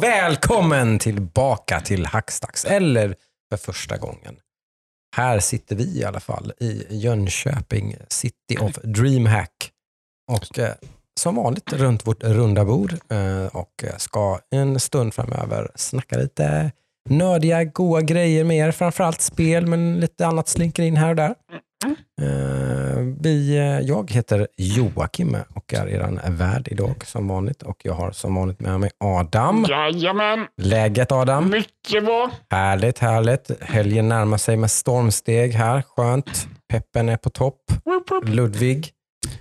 välkommen tillbaka till Hackstacks, eller för första gången. Här sitter vi i alla fall i Jönköping, City of Dreamhack. Och eh, som vanligt runt vårt runda bord eh, och eh, ska en stund framöver snacka lite nördiga, goa grejer med er. Framförallt spel, men lite annat slinker in här och där. Eh, vi, eh, jag heter Joakim och är eran värd idag som vanligt. Och jag har som vanligt med mig Adam. Jajamän, Läget Adam? mycket bra. Härligt, härligt. Helgen närmar sig med stormsteg här. Skönt. Peppen är på topp. Woop, woop. Ludvig.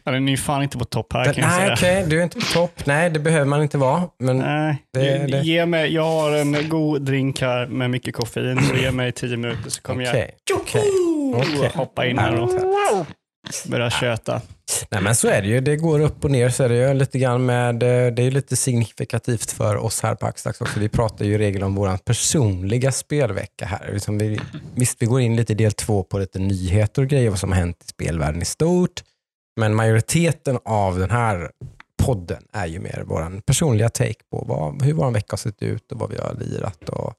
Ja, den är ju fan inte på topp här Den, kan jag nej, säga. okej. Du är inte på topp. Nej, det behöver man inte vara. Men Nej, Det- ge- det- Ge mig, jag har en god drink här med mycket koffein, så ge mig tio minuter så kommer okej. jag okej. Okej. hoppa in här och börja köta. Nej, men så är det ju. Det går upp och ner. Så är det ju lite grann med, eh, det är ju lite signifikativt för oss här på Axdax också. Vi pratar ju i regel om vår personliga spelvecka här. Liksom vi, visst, vi går in lite i del två på lite nyheter och grejer, vad som har hänt i spelvärlden i stort. Men majoriteten av den här podden är ju mer vår personliga take på vad, hur vår vecka har sett ut och vad vi har lirat och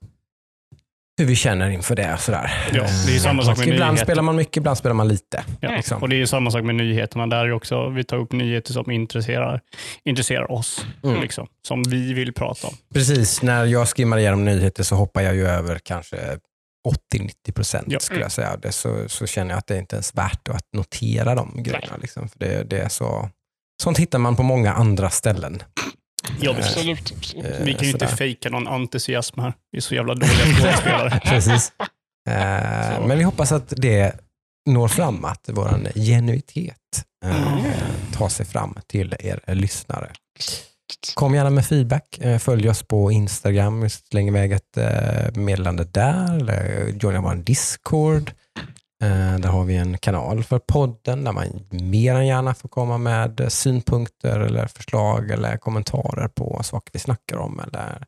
hur vi känner inför det. Sådär. Ja, det är ju samma sak med ibland nyheter. spelar man mycket, ibland spelar man lite. Ja. liksom. Och det är samma sak med nyheterna. Där är också, vi tar upp nyheter som intresserar, intresserar oss, Mm. liksom, som vi vill prata om. Precis, när jag skimmar igenom nyheter så hoppar jag ju över kanske 80-90 procent Ja. skulle jag säga. Det så, så känner jag att det inte ens är värt att notera de grejerna. Liksom. För det, det är så, sånt hittar man på många andra ställen. Ja, precis. Absolut. absolut. Eh, Vi kan ju inte fejka någon entusiasm här. Vi är så jävla dåliga skådespelare. Precis. Eh, Så. men vi hoppas att det når fram, att vår genuitet eh, Mm. tar sig fram till er lyssnare. Kom gärna med feedback. Eh, Följ oss på Instagram. Släng iväg ett eh, meddelande där. Eller joina vår Discord. Eh, Där har vi en kanal för podden där man mer än gärna får komma med synpunkter eller förslag eller kommentarer på saker vi snackar om. Eller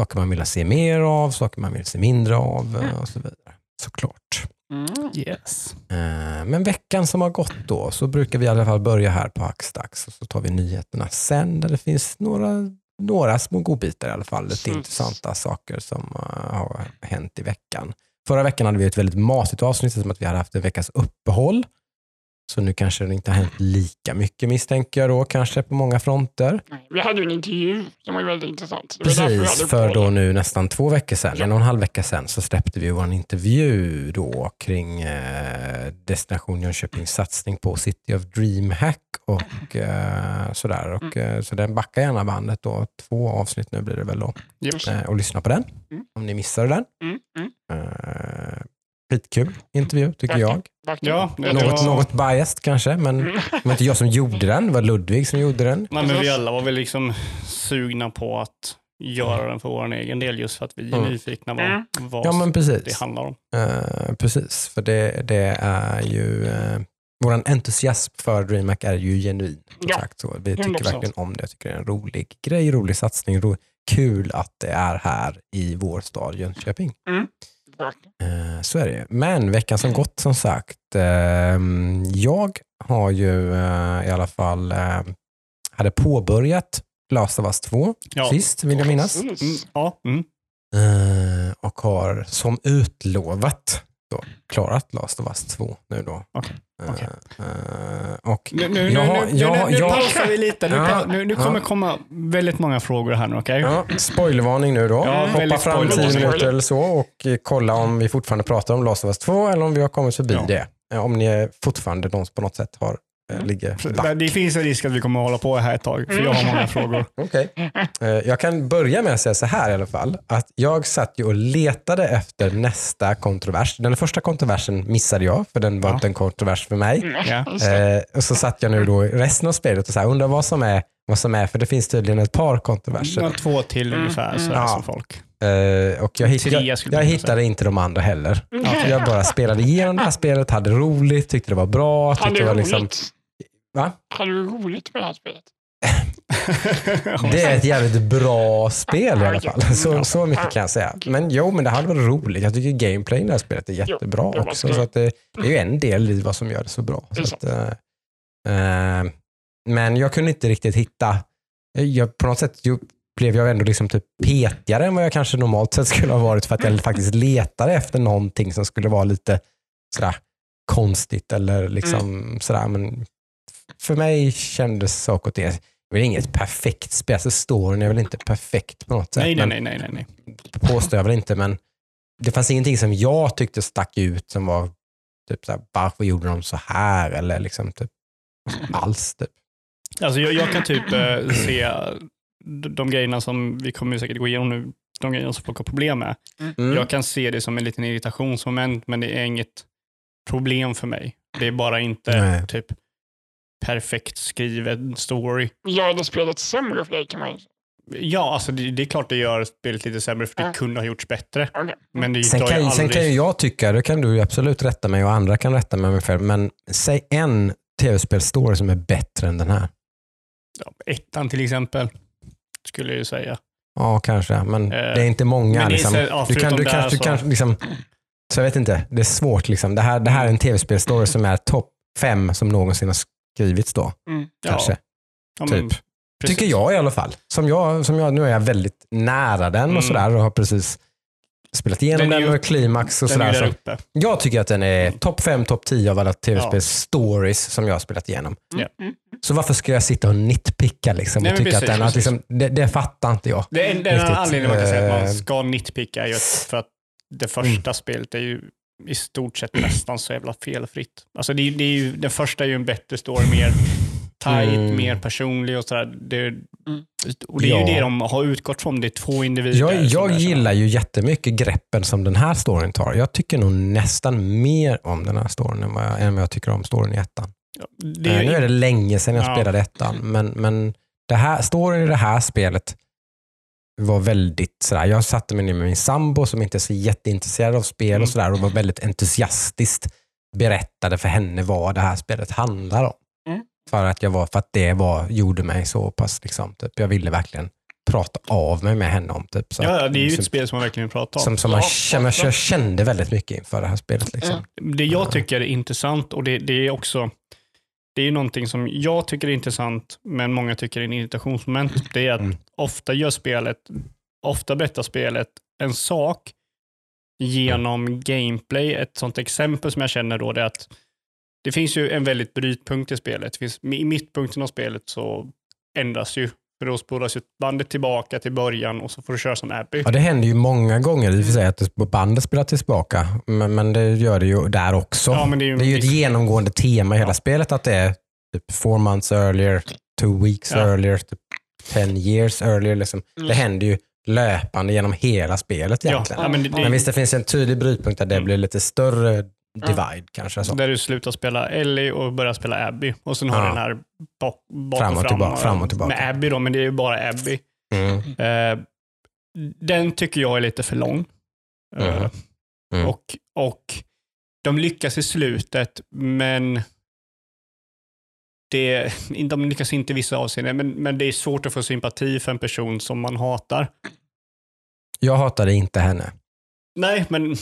saker man vill se mer av, saker man vill se mindre av eh, och så vidare. Såklart. Mm. Yes. Eh, Men veckan som har gått då, så brukar vi i alla fall börja här på Hackstacks och så tar vi nyheterna sen där det finns några, några små godbitar i alla fall. Lite Mm. intressanta saker som har hänt i veckan. Förra veckan hade vi ett väldigt masigt avsnitt som att vi hade haft en veckas uppehåll. Så nu kanske det inte har hänt lika mycket misstänker jag då, kanske på många fronter. Nej, Vi hade ju en intervju som var väldigt intressant. Precis, för då nu nästan två veckor sedan, Ja. en och en halv vecka sedan, så släppte vi vår intervju då kring eh, Destination Jönköpings satsning på City of Dreamhack och eh, sådär. Och, Mm. eh, så den backar gärna bandet då. Två avsnitt nu blir det väl då. Japp. Eh, och lyssna på den Mm. om ni missade den. Mm, mm. Eh, skitkul intervju tycker jag. Ja, det Något, var- något biased kanske, men Mm. det var inte jag som gjorde den, det var Ludvig som gjorde den. Nej, men vi alla var väl liksom sugna på att göra den för vår egen del just för att vi är Mm. nyfikna vad, Mm. vad Ja men det precis. handlar om. Eh, precis, för det, det är ju uh, vår entusiasm för DreamHack är ju genuin. Ja, sagt, så. Vi tycker 100%. verkligen om det. Jag tycker det är en rolig grej, rolig satsning. Ro, kul att det är här i vår stad Jönköping. Verkligen. Eh, så är det. Men veckan som gått som sagt. ehm, jag har ju eh, i alla fall eh, hade påbörjat Last of Us 2 Ja. sist vill jag minnas. Mm, ja, mm. Eh, och har som utlovat då, klarat Last of Us 2 nu då. Okej, Eh, okej. eh, och Nu, nu, jag har- nu, nu, jag- nu, nu jag- pausar vi lite. Nu, Ja, nu, nu kommer ja. komma väldigt många frågor här nu, okej? Ja, spoilervarning nu då. Ja, Hoppa fram. 10 minuter eller så och kolla om vi fortfarande pratar om Last of Us 2 eller om vi har kommit förbi det. Eh, Om ni fortfarande de på något sätt har, ligger Så back. där- Det finns en risk att vi kommer att hålla på här ett tag, för jag har många frågor. Okej. Eh, Jag kan börja med att säga så här i alla fall. Att jag satt ju och letade efter nästa kontrovers. Den första kontroversen missade jag, för den var Ja. inte en kontrovers för mig. Ja. Eh, och så satt jag nu då i resten av spelet och så här, undrar vad som, är, vad som är, för det finns tydligen ett par kontroverser. Några två till ungefär, sådär Ja. som folk. Eh, och jag, hitt, jag, jag hittade inte de andra heller. Mm. Jag bara spelade igenom det här spelet, hade roligt, tyckte det var bra. Tyckte det var liksom, va? Hade du roligt med det här spelet? Det är ett jävligt bra spel i alla fall. Så, så mycket kan jag säga. Men jo, men det hade varit roligt. Jag tycker gameplay i det här spelet är jättebra det var också. Så att det, det är ju en del i vad som gör det så bra. Så att, eh, eh, men jag kunde inte riktigt hitta, jag, på något sätt, blev jag ändå liksom typ petigare än vad jag kanske normalt sett skulle ha varit för att jag faktiskt letade efter någonting som skulle vara lite sådär konstigt eller liksom sådär. Men för mig kändes saker och ting, det är inget perfekt spel, alltså storyn är väl inte perfekt på något sätt. Nej, nej, nej, nej, nej, nej. påstår jag väl inte, men det fanns ingenting som jag tyckte stack ut som var typ så här, varför gjorde de så här? Eller liksom typ alls. Typ. Alltså jag, jag kan typ eh, se de, de grejerna som vi kommer säkert gå igenom nu, de grejerna som folk har problem med. Mm. Jag kan se det som en liten irritationsmoment, men det är inget problem för mig. Det är bara inte Nej. typ perfekt skriven story. Gör det spelet sämre för dig kan man. Ja, alltså det, det är klart det gör spelet lite sämre, för det Ja. kunde ha gjorts bättre. Okej. Men det Sen kan, aldrig... sen kan ju jag tycka, det kan du absolut rätta mig och andra kan rätta mig själv, men säg en tv-spelstory som är bättre än den här. ja, ettan till exempel, skulle jag ju säga. Ja, kanske, men Eh, det är inte många. är liksom. så- ja, du kan, du kanske, du så- kanske liksom, så jag vet inte, det är svårt. Liksom. Det, här, det här är en tv-spelstory som är topp fem som någonsin har skrivits då. Mm. Kanske. Ja, typ. precis. Tycker jag i alla fall. Som jag, som jag, nu är jag väldigt nära den Mm. och sådär och har precis spelat igenom Den den, och klimax och Den är sådär. Så jag tycker att den är Mm. topp fem, topp tio av alla tv-spel-stories som jag har spelat igenom. Ja. Mm. Så varför ska jag sitta och nitpicka liksom, Nej, och men tycka att precis, den, att precis. liksom, det, det fattar inte jag. Det är den anledningen man kan säga att eh, man ska nitpicka är ju att- för att det första spelet är ju i stort sett nästan så jävla felfritt. Alltså det, det är ju, den första är ju en bättre story, mer tight, Mm. mer personlig och sådär. Det, och det är Ja. ju det de har utgått från. Det är två individer. Jag, jag gillar ju jättemycket greppen som den här storyn tar. Jag tycker nog nästan mer om den här storyn än vad jag, än vad jag tycker om storyn i ettan. Det Eh, är nu är det länge sedan jag Ja. spelade ettan, men, men det här, storyn i det här spelet var väldigt sådär, jag satte mig ner med min sambo som inte är så jätteintresserad av spel Mm. och sådär och var väldigt entusiastiskt berättade för henne vad det här spelet handlar om. Mm. För att, jag var, för att det var, gjorde mig så pass, liksom, typ, jag ville verkligen prata av mig med henne om. Typ, så ja, det är ju som, ett spel som man verkligen pratar om. som, som man, Ja, kände, ja. jag kände väldigt mycket inför det här spelet. Liksom. Det jag tycker är intressant och det, det är också det är någonting som jag tycker är intressant, men många tycker är en irritationsmoment. Det är att Mm. ofta gör spelet, ofta berättar spelet en sak genom gameplay. Ett sånt exempel som jag känner då det är att det finns ju en väldigt brytpunkt i spelet. Det finns, I mittpunkten av spelet så ändras ju, för då spolas ju bandet tillbaka till början och så får du köra som Abby. Ja, det händer ju många gånger i och för sig att det- bandet spelar tillbaka, men, men det gör det ju där också. Ja, men det är ju, Det är ju ett genomgående tema i hela Ja. spelet att det är typ four months earlier, two weeks Ja. earlier, typ ten years earlier. Liksom. Det händer ju löpande genom hela spelet ja, egentligen. ja, men det, det, Men visst, det finns en tydlig brytpunkt där det Mm. blir lite större divide kanske. Så. Där du slutar spela Ellie och börjar spela Abby. Och sen har du den här bak, bak Fram och och fram, tillbaka, fram och tillbaka. med Abby då, men det är ju bara Abby. Mm. Eh, den tycker jag är lite för lång. Eh, Mhm. Mm. och, och de lyckas i slutet, men det, de lyckas inte i vissa avseenden, men, men det är svårt att få sympati för en person som man hatar. Jag hatade inte henne. Nej, men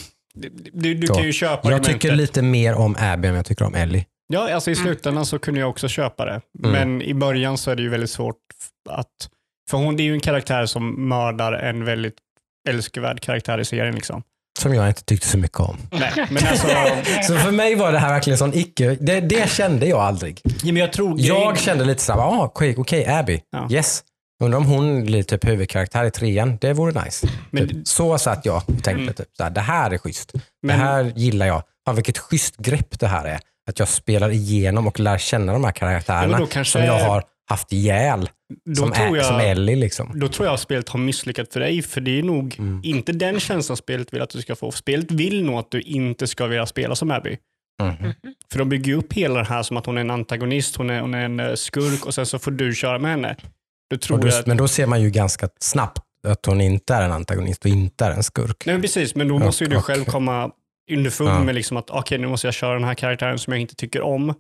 du, du kan ju köpa Jag tycker lite mer om Abby än jag tycker om Ellie. Ja, alltså i Mm. slutändan så kunde jag också köpa det. Mm. Men i början så är det ju väldigt svårt att... För hon det är ju en karaktär som mördar en väldigt älskvärd karaktär i serien. Liksom. Som jag inte tyckte så mycket om. Nej, men alltså... Så för mig var det här verkligen sån icke, det, det kände jag aldrig. ja, men jag tror... Jag kände lite såhär, ah, okej, okej, Abby, Ja. yes. Undrar om hon blir typ huvudkaraktär i trean, det vore nice. Men- typ. Så satt jag och tänkte, Mm. typ, såhär, det här är schysst. Men- Det här gillar jag. Fan vilket schysst grepp det här är. Att jag spelar igenom och lär känna de här karaktärerna Ja, kanske- som jag har haft ihjäl. då, Som, tror är, jag, som Ellie liksom. då tror jag att spelet har misslyckats för dig, för det är nog Mm. inte den känslan spelet vill att du ska få. Spelet vill nog att du inte ska vilja spela som Abby. Mhm. För de bygger upp hela det här som att hon är en antagonist, hon är, hon är en skurk och sen så får du köra med henne. Då tror Och då, jag att men då ser man ju ganska snabbt att hon inte är en antagonist och inte är en skurk. Nej men precis, men då Och- måste ju du och- själv komma underfund Ja. med liksom att okej, nu måste jag köra den här karaktären som jag inte tycker om.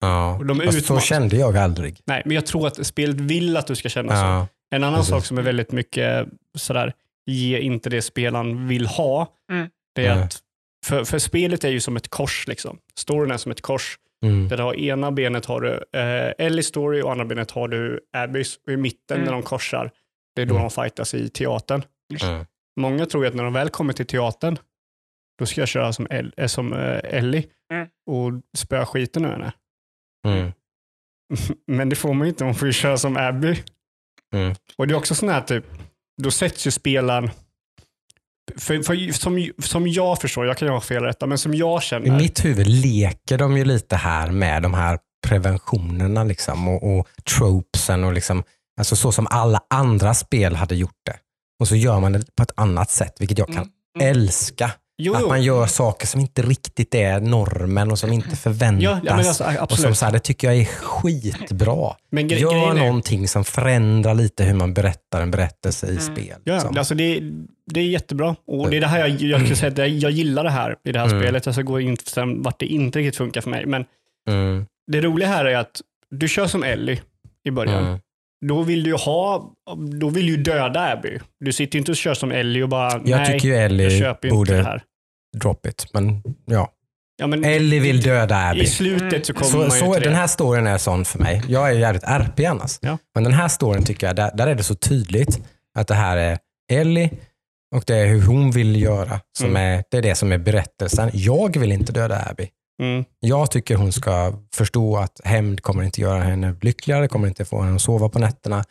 Ja. Och de är Fast så kände jag aldrig. Nej, men jag tror att spelet vill att du ska känna så. Ja. En annan precis. sak som är väldigt mycket sådär, ge inte det spelaren vill ha. Mm. Det är Nej. att, för, för spelet är ju som ett kors liksom. Storyn är som ett kors. Mm. Där du har ena benet har du eh, Ellie story och andra benet har du Abbys. Och i mitten Mm. när de korsar, Det är då Mm. de fightas i teatern. Mm. Många tror ju att när de väl kommer till teatern, då ska jag köra som, El, äh, som eh, Ellie Mm. och spöa skiten ur henne. Mm. Men det får man ju inte, man får ju köra som Abby. Mm. Och det är också sån här typ, då sätts ju spelaren, för, för, som, som jag förstår, jag kan ju ha fel i detta, men som jag I känner, mitt huvud leker de ju lite här med de här preventionerna liksom, och, och tropesen och liksom, alltså så som alla andra spel hade gjort det. Och så gör man det på ett annat sätt, vilket jag kan Mm. Mm. älska. Jo, Att man gör saker som inte riktigt är normen och som inte förväntas. ja, ja, men alltså, och som så här, det tycker jag är skitbra. Men gre- Gör är, någonting som förändrar lite hur man berättar en berättelse i Mm. spel. ja, liksom. alltså det, det är jättebra. Och det är det här jag, jag skulle säga, att jag, jag gillar det här i det här Mm. spelet. Jag ska gå in sen vart det inte riktigt funkar för mig. Men Mm, det roliga här är att du kör som Ellie i början. mm. Då vill du ha, då vill du döda Abby. Du sitter ju inte och kör som Ellie och bara, Jag nej, tycker ju jag Ellie köper ju inte det borde här. drop it. Men ja, Ja, men Ellie vill döda Abby. I slutet så kommer Så, man ju så, till den här storyn är sån för mig. Jag är ju jävligt RP annars. Ja. Men den här storyn tycker jag, där, där är det så tydligt att det här är Ellie och det är hur hon vill göra. Som Mm. är, det är det som är berättelsen. Jag vill inte döda Abby. Mm. Jag tycker hon ska förstå att hämnd kommer inte göra henne lyckligare, kommer inte få henne att sova på nätterna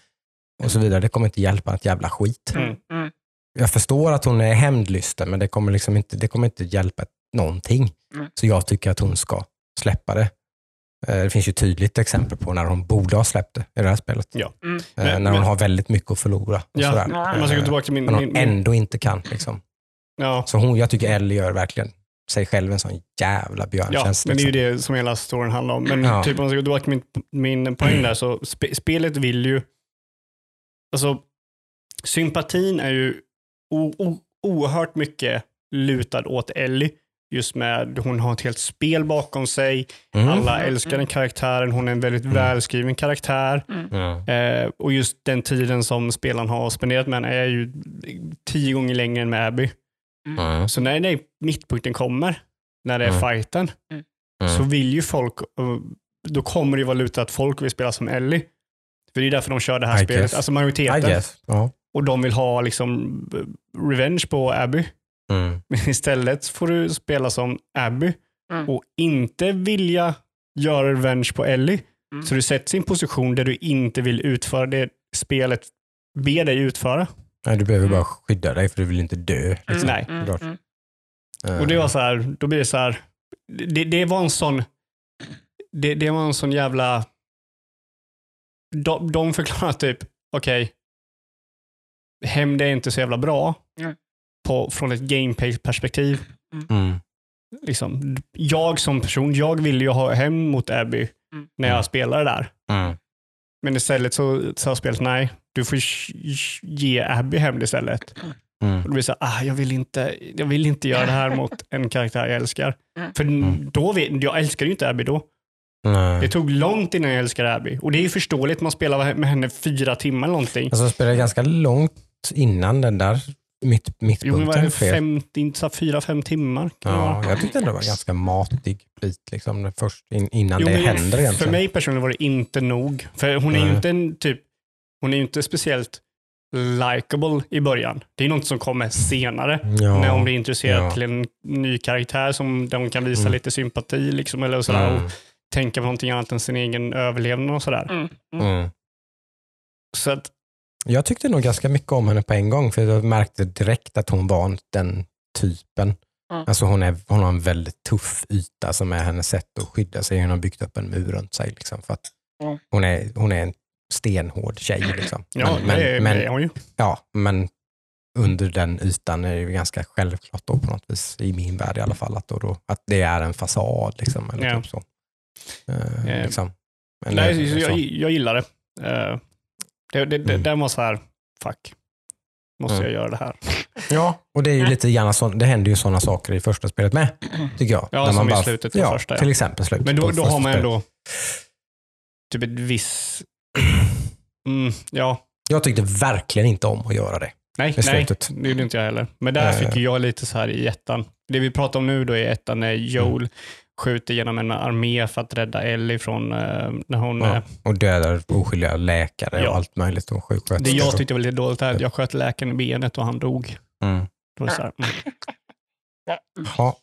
och så vidare. Det kommer inte hjälpa ett jävla skit. Mm. Mm. Jag förstår att hon är hämndlysten, men det kommer, liksom inte, det kommer inte hjälpa någonting. Mm. Så jag tycker att hon ska släppa det. Eh, Det finns ju tydligt exempel på när hon borde ha släppt det i det här spelet. Ja. Mm. Eh, Men- när hon men- har väldigt mycket att förlora. Och Ja, sådär. man ska gå tillbaka till min... men hon min, min ändå inte kan. Liksom. ja, Så hon, jag tycker Ellie gör verkligen sig själv en sån jävla ja, björntjänst. men det är ju liksom. det som hela storyn handlar om. Men Ja. typ om man ska gå tillbaka till min, min poäng där, så spe, spelet vill ju... Alltså, sympatin är ju o, o, oerhört mycket lutad åt Ellie. Just med, hon har ett helt spel bakom sig. Mm. Alla älskar den karaktären. Hon är en väldigt Mm. välskriven karaktär. Mm. Eh, och just den tiden som spelaren har spenderat med henne är ju tio gånger längre än med Abby. Mm. Så när den mittpunkten kommer, när det är Mm. fighten, Mm. så vill ju folk, eh, då kommer det ju vara lutat att folk vill spela som Ellie. För det är därför de kör det här I spelet, guess. alltså I majoriteten. guess. Ja. Och de vill ha liksom eh, revenge på Abby. Mm. Men istället får du spela som Abby Mm. och inte vilja göra revenge på Ellie. Mm. Så du sätts i en position där du inte vill utföra det spelet ber dig utföra. Nej, du behöver Mm. bara skydda dig för du vill inte dö. Liksom. Nej. Mm. Mm. Eh, Och det var så här, då blir det så här, det, det var en sån, det, det var en sån jävla, de, de förklarar typ, okej, hämnd är inte så jävla bra Mm. på, från ett gameplay-perspektiv. Mm. Liksom, jag som person, jag ville ju ha hem mot Abby Mm. när jag Mm. spelade där. Men istället så sa spelet nej, du får ge Abby hem det istället. Mm. Och då blir det så ah, jag, vill inte, jag vill inte göra det här mot en karaktär jag älskar. Mm. För Mm. då vet, jag älskar ju inte Abby då. Det Nej. tog långt innan jag älskade Abby. Och det är ju förståeligt, man spelar med henne fyra timmar någonting. Alltså jag spelade ganska långt innan den där mitt, Jo, men mittpunkten så här fyra, fem timmar? kan det Ja, jag tyckte ändå det var ganska matig bit liksom, först in, innan Jo, det men händer För egentligen. mig personligen var det inte nog. För hon är ju inte en typ, hon är ju inte speciellt likable i början. Det är något som kommer senare. ja. När hon blir intresserad ja. till en ny karaktär som där hon kan visa Mm. lite sympati liksom, eller sådär, Mm. och tänka på någonting annat än sin egen överlevnad och sådär. Mm. Mm. Mm. Så att, Jag tyckte nog ganska mycket om henne på en gång, för jag märkte direkt att hon var den typen. Mm. Alltså hon, är, hon har en väldigt tuff yta som är hennes sätt att skydda sig. Hon har byggt upp en mur runt sig. Liksom, för att Mm. hon, är, hon är en stenhård tjej. Liksom. ja, men, det, men, det är hon ju. ja, men under den ytan är det ganska självklart då, på något vis, i min värld i alla fall, att, då, då, att det är en fasad. Liksom, eller Ja. typ så. Eh, Eh, liksom. Eller Nej, så. jag, jag gillar det. Uh, det, det, det Mm. Den var så här, fuck. Måste Mm. jag göra det här? Ja, och det är ju lite grann så, det händer ju sådana saker i första spelet med, tycker jag. Ja, som i slutet på ja, första, ja. till exempel slutet Men då, på då första har man spelet. ändå typ ett viss... Mm, ja, Jag tyckte verkligen inte om att göra det. Nej, i nej, slutet. det gjorde inte jag heller. Men där Eh. fick ju jag lite så här i ettan. Det vi pratar om nu då i ettan är Joel Mm. Skjuter genom en armé för att rädda Ellie från eh, när hon... Ja. eh, Och dödar oskyldiga läkare Ja. och allt möjligt. Och sjuksköterskor. det jag tyckte var lite dåligt här, jag sköt läkaren i benet och han dog. Mm. Var det så här, mm, Ja.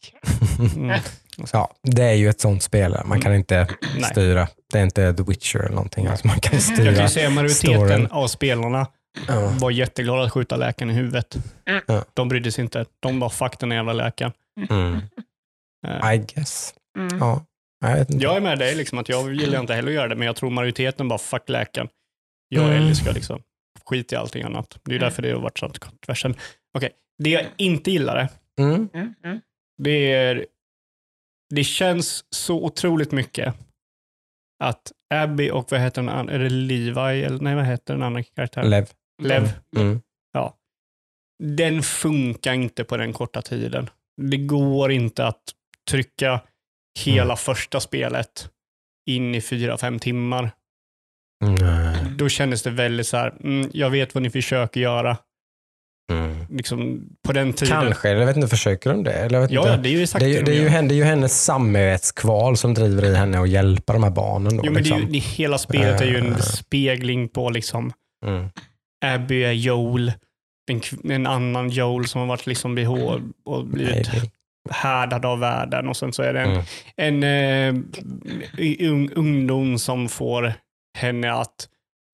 mm. ja, det är ju ett sånt spel. Man kan inte Nej. styra. Det är inte The Witcher eller någonting. Alltså man kan Jag kan styra ju säga majoriteten storyn. av spelarna Ja. var jätteglada att skjuta läkaren i huvudet. Ja. De brydde sig inte. De bara, fuck den jävla läkaren. Mm. Eh, I guess. Mm. Ja. Jag vet inte. Jag är med dig, liksom, att jag gillar inte heller att göra det, men jag tror majoriteten bara, fuck läkaren. Jag Mm. Ska liksom skit i allting annat. Det är ju därför det har varit sånt kontroversen. Okej, det jag inte gillade, Mm. Mm. Mm. det är, det känns så otroligt mycket att Abby och vad heter den andra, är det Levi, eller nej vad heter den andra karaktären? Lev. Lev. Mm. Den funkar inte på den korta tiden. Det går inte att trycka hela Mm. första spelet in i fyra, fem timmar. Nej. Då kändes det väldigt så här, mm, jag vet vad ni försöker göra. Mm. Liksom, på den tiden. Kanske, eller jag vet inte, försöker de det? Eller jag vet Ja, inte. det är ju exakt det, är, ju- de det, är ju det är ju hennes samvetskval som driver i henne att hjälpa de här barnen. Då, Jo, men det är ju, liksom. det, hela spelet är ju en Eh. spegling på liksom mm. Abby är Joel, en, en annan Joel som har varit liksom behov och blivit Maybe. Härdad av världen och sen så är det en, Mm. en eh, ung, ungdom som får henne att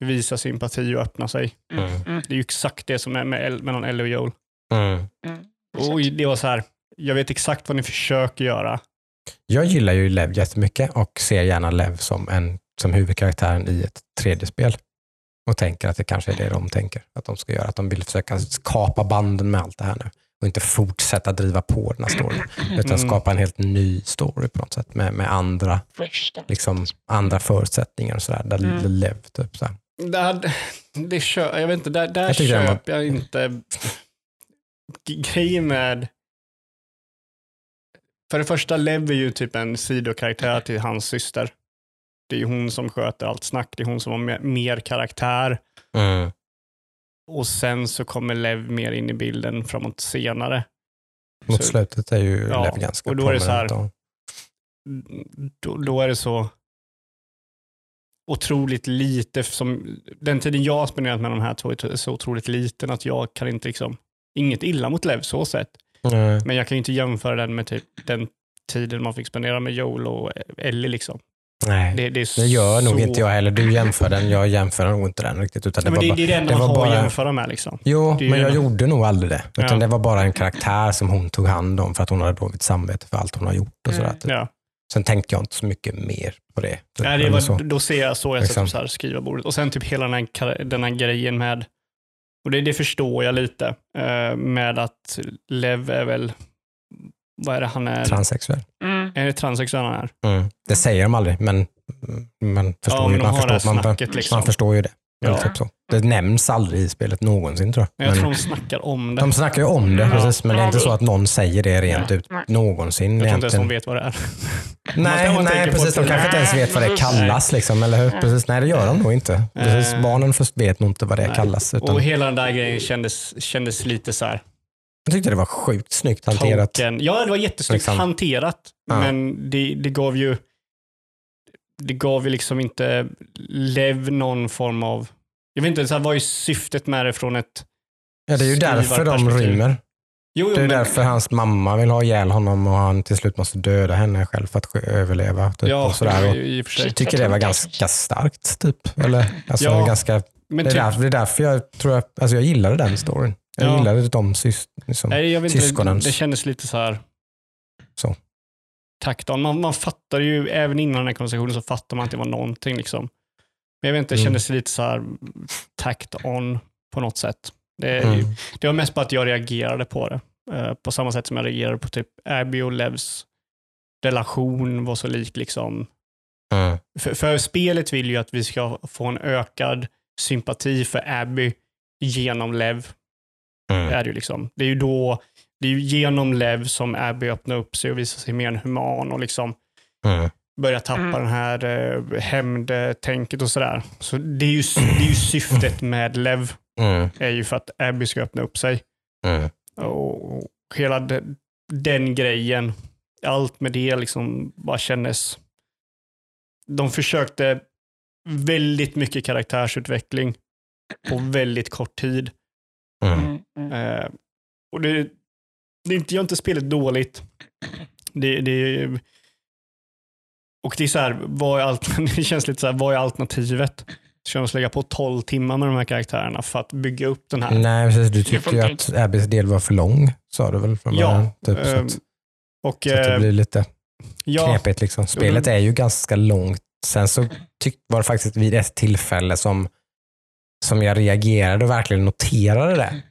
visa sympati och öppna sig. Mm. Mm. Det är ju exakt det som är med, El- mellan Ellie och Joel. Mm. Mm. Och det var så här, jag vet exakt vad ni försöker göra. Jag gillar ju Lev jättemycket och ser gärna Lev som, en, som huvudkaraktären i ett tredje spel. Och tänker att det kanske är det de tänker att de ska göra. Att de vill försöka kapa banden med allt det här nu. Och inte fortsätta driva på den här storyn. Utan Mm. skapa en helt ny story på något sätt. Med, med andra, liksom, andra förutsättningar och sådär. Där Mm. Lev typ så här. Där, det kö, jag vet inte, där, där Jag den var- köper jag inte grejen med för det första, Lev är ju typ en sidokaraktär till hans syster. Det är ju hon som sköter allt snack, det är hon som har mer, mer karaktär. Mm. Och sen så kommer Lev mer in i bilden framåt senare. Mot Så- slutet är ju Ja, Lev ganska och då är det så här- och- Då, då är det så otroligt lite, som, den tiden jag har spenderat med de här två är så otroligt liten att jag kan inte liksom, inget illa mot Lev så sett. Men jag kan inte jämföra den med typ den tiden man fick spendera med Joel och Ellie. Liksom. Nej. Det, det, Det gör nog så... inte jag heller. Du jämför den, jag jämför nog inte den riktigt. Utan det Men var det, bara, det är det det man har bara- att jämföra med. Liksom. Jo, det men jag ändå- gjorde nog aldrig det. Utan Ja. det var bara en karaktär som hon tog hand om för att hon hade dåligt samvete för allt hon har gjort. Och sådär, Mm. typ. Ja. Sen tänkte jag inte så mycket mer på det. typ. Nej, det var, så. Då ser jag så jag Liksom. sätter så här skrivarbordet. Och sen typ hela den här, den här grejen med, och det, det förstår jag lite, eh, med att Lev är väl, vad är det han är? Transsexuell. Mm. Är det transsexuell han är? Mm. Det säger de aldrig, men man förstår, Ja, men ju, man, förstår, man, snacket liksom. man förstår ju det. Ja. typ så. Det nämns aldrig i spelet någonsin tror jag. Men jag Men tror de snackar om det. de snackar ju om det, Ja. precis, men det är inte så att någon säger det rent Nej. ut någonsin. jag tror inte ens de vet vad det är. Nej, nej precis. De kanske inte ens vet vad det kallas. Liksom, eller hur? Nej. Precis. Nej, det gör de nog inte. Precis. Barnen först vet nog inte vad det Nej. kallas. Utan Och hela den där grejen kändes, kändes lite så här, jag tyckte det var sjukt snyggt hanterat. token. Ja, det var jättesnyggt Liksom. hanterat, Ja. men det, det gav ju det gav ju liksom inte Lev någon form av, jag vet inte, så här, vad är syftet med det från ett Ja, det är ju därför de rymmer. Jo, jo, Det är men, därför hans mamma vill ha ihjäl honom och han till slut måste döda henne själv för att överleva. Typ, ja, och sådär. Och i sig. jag tycker det var ganska starkt. Typ. Eller, alltså, Ja, ganska, det, är typ, därför, det är därför jag tror jag, alltså jag gillade den storyn. Jag Ja. gillade de sys, liksom. nej, jag vet inte, syskonens. det kändes lite så här Så. Taktan. Man, man fattar ju, även innan den här konversationen så fattar man att det var någonting. Liksom. Men jag vet inte, det Mm. kändes lite så här tacked on på något sätt. Det, Mm. det var mest bara att jag reagerade på det. Eh, på samma sätt som jag reagerade på typ Abby och Levs relation var så lik. Liksom. Mm. För, för spelet vill ju att vi ska få en ökad sympati för Abby genom Lev. Mm. Är det, ju liksom. det är ju då, det är ju genom Lev som Abby öppnar upp sig och visar sig mer human och liksom Mm. börjar tappa Mm. den här eh, hämndtänket och sådär. Så det är, ju, det är ju syftet med Lev Mm. är ju för att Abby ska öppna upp sig. Mm. Och och hela den, den grejen, allt med det liksom bara kändes... De försökte väldigt mycket karaktärsutveckling på väldigt kort tid. Mm. Mm, mm. Eh, och det, det är inte, gör inte spelet dåligt. Det, det, och det är så här, vad är det känns lite så här, vad är alternativet? Ska de lägga på 12 timmar med de här karaktärerna för att bygga upp den här? Nej, precis. Du tyckte ju att Abbys del var för lång, sa du väl från Ja, början? Typ, så, ehm, att, Och så att det eh, blir lite ja, knepigt. Liksom. Spelet är ju ganska långt. Sen så tyck, var det faktiskt vid ett tillfälle som, som jag reagerade och verkligen noterade det.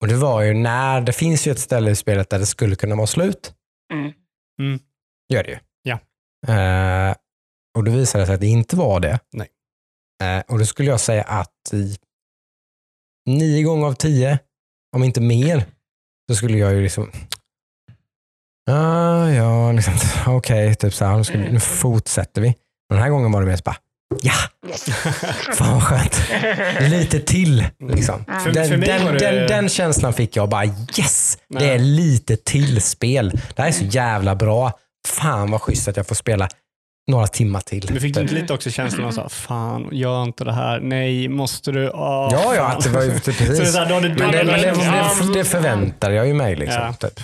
Och det var ju när, det finns ju ett ställe i spelet där det skulle kunna vara slut. Mm. Mm. Gör det ju. Ja. Eh, och då visade det sig att det inte var det. Nej. Eh, och då skulle jag säga att i nio gånger av tio, om inte mer, så skulle jag ju liksom Ah, ja, liksom, okej, typ så här, nu, ska nu fortsätter vi. Den här gången var det mer så bara, ja, fan vad skönt. Lite till. Liksom. För- Den, för den, det- den, den känslan fick jag bara, yes, det Nej. är lite till spel. Det här är så jävla bra. Fan vad schysst att jag får spela några timmar till. Men fick du Typ. inte lite också känslan av så här, fan, gör inte det här. Nej, måste du? Åh, Ja, ja, att det var ju typ Så det precis. så här, då har du Men det, men det, Ja, det, det förväntade jag ju mig. Liksom, Ja. typ.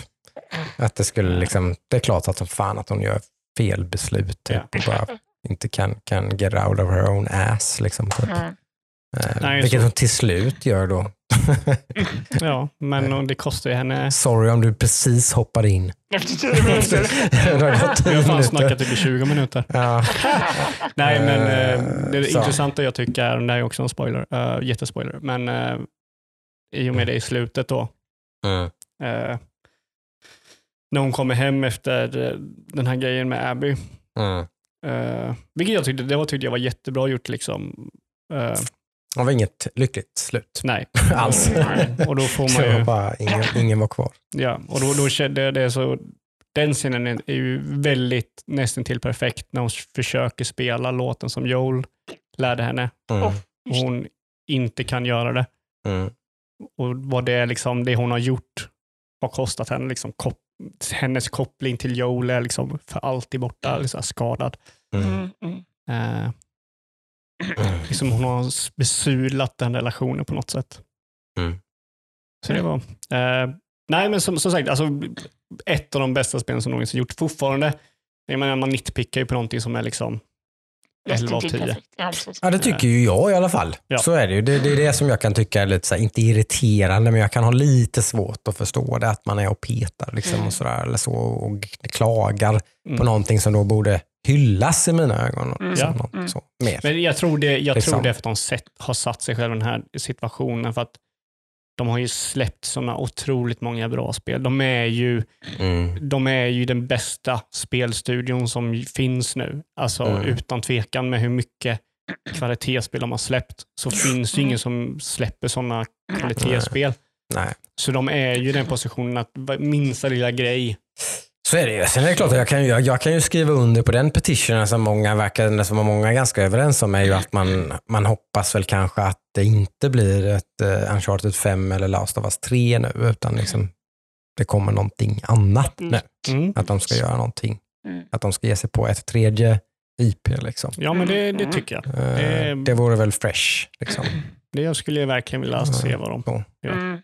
Att det skulle liksom, det är klart att som fan att hon gör fel beslut. Typ, Ja. och bara inte kan, kan get out of her own ass. Liksom, typ. Mm. Eh, Nej, vilket så- hon till slut gör då. Ja, men och det kostar ju henne... Sorry om du precis hoppar in. Efter tio minuter. det har gått tio har fan snackat typ i 20 minuter. Ja. Nej, men Eh, eh, det så. intressanta jag tycker är, det här är också en spoiler, uh, jättespoiler, men eh, i och med det i slutet då, Mm. eh, när hon kommer hem efter eh, den här grejen med Abby, Mm. Eh, vilket jag tyckte, det var, tyckte jag var jättebra gjort. Liksom. Eh, Det var inget lyckligt slut nej, alls. Nej. och då får man ju, bara, ingen, ingen var kvar. ja, och då, då kände jag det så, den scenen är ju väldigt nästan till perfekt när hon försöker spela låten som Joel lärde henne Mm. Oh. och hon inte kan göra det. Mm. Och vad det, är liksom, det hon har gjort har kostat henne. Liksom, kop hennes koppling till Joel är liksom för alltid borta, liksom, skadad. Mm. Mm, mm. Eh, liksom hon har besudlat den relationen på något sätt. Mm. Så det var... Eh, nej, men som, som sagt, alltså, ett av de bästa spelen som någonsin gjort. Fortfarande, jag menar, man nitpickar ju på någonting som är liksom 11 av Nästan till 10. perfekt. Ja, det tycker ju jag i alla fall. Ja. Så är det ju. Det, det är det som jag kan tycka är lite så här, inte irriterande, men jag kan ha lite svårt att förstå det, att man är och petar liksom, Mm. och, sådär, eller så, och klagar Mm. på någonting som då borde hyllas i mina ögon. Mm. Liksom, Ja. något Mm. så, mer. Men jag tror det, jag Liksom. tror det är för att de sett, har satt sig själva i den här situationen. För att de har ju släppt sådana otroligt många bra spel. De är ju, Mm. de är ju den bästa spelstudion som finns nu. Alltså Mm. utan tvekan med hur mycket kvalitetsspel de har släppt så finns det ingen som släpper sådana kvalitetsspel. Nej. Så de är ju i den positionen att minsta lilla grej. Så är det ju. Sen är det klart att jag kan ju, jag, jag kan ju skriva under på den petitionen som många verkar, som många är ganska överens om är ju att man, man hoppas väl kanske att det inte blir ett uh, Uncharted 5 eller Last of Us 3 nu, utan liksom det kommer någonting annat nu. Mm. Att de ska göra någonting. Mm. Att de ska ge sig på ett tredje IP. Liksom. Ja, men det, det tycker jag. Eh, Det- det vore väl fresh. Liksom. Det jag skulle jag verkligen vilja se vad de... Mm.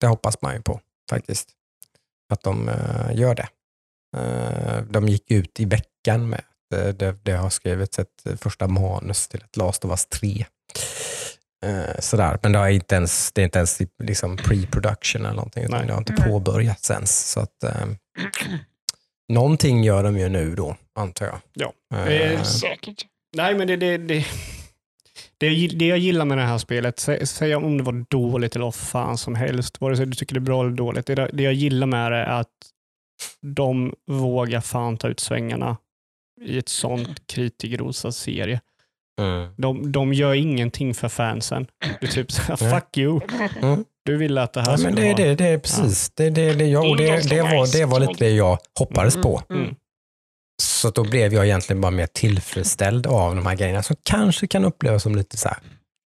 det hoppas man ju på faktiskt. Att de eh, gör det. Eh, de gick ut i veckan med att eh, det, det har skrivits ett eh, första manus till ett Last of Us 3. Eh, sådär. Men det, har inte ens, det är inte ens liksom pre-production eller någonting, utan Nej. det har inte påbörjats ens. Så att, någonting gör de ju nu då, antar jag. Ja. Eh, Säkert. Nej, men det, det, det, det, det jag gillar med det här spelet, sä- säg om det var dåligt eller vad fan som helst, vare sig du tycker det är bra eller dåligt, det, det jag gillar med det är att de vågar fan ta ut svängarna i ett sånt kritikerrosad serie. mm. De, de gör ingenting för fansen. Det är typ så här, Nej. fuck you. Mm. Du ville att det här Ja, skulle men det, är vara... det, det är precis. Det, det, det, jag, och det, det, var, det var lite det jag hoppades på. Mm. Så då blev jag egentligen bara mer tillfredsställd av de här grejerna som kanske kan upplevas som lite så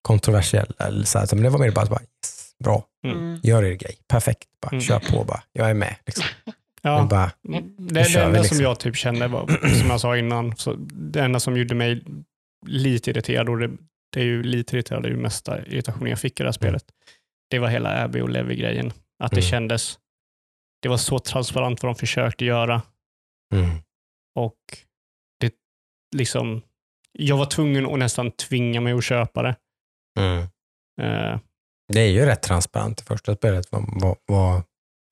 kontroversiella. Eller så här, men det var mer bara, bara yes, bra, Mm. gör er grej, perfekt, bara, Mm. kör på bara, jag är med. Liksom. Ja. Bara, Det, kör det vi enda liksom. som jag typ kände var, som jag sa innan, så det enda som gjorde mig lite irriterad, och det, det är ju lite irriterad, det är ju mesta irritationen jag fick i det här spelet, det var hela Abby och Levi-grejen. Att det Mm. kändes, det var så transparent vad de försökte göra mm, och det liksom, jag var tvungen att nästan tvinga mig att köpa det. mm. Eh, Det är ju rätt transparent i första spelet, vad, vad, vad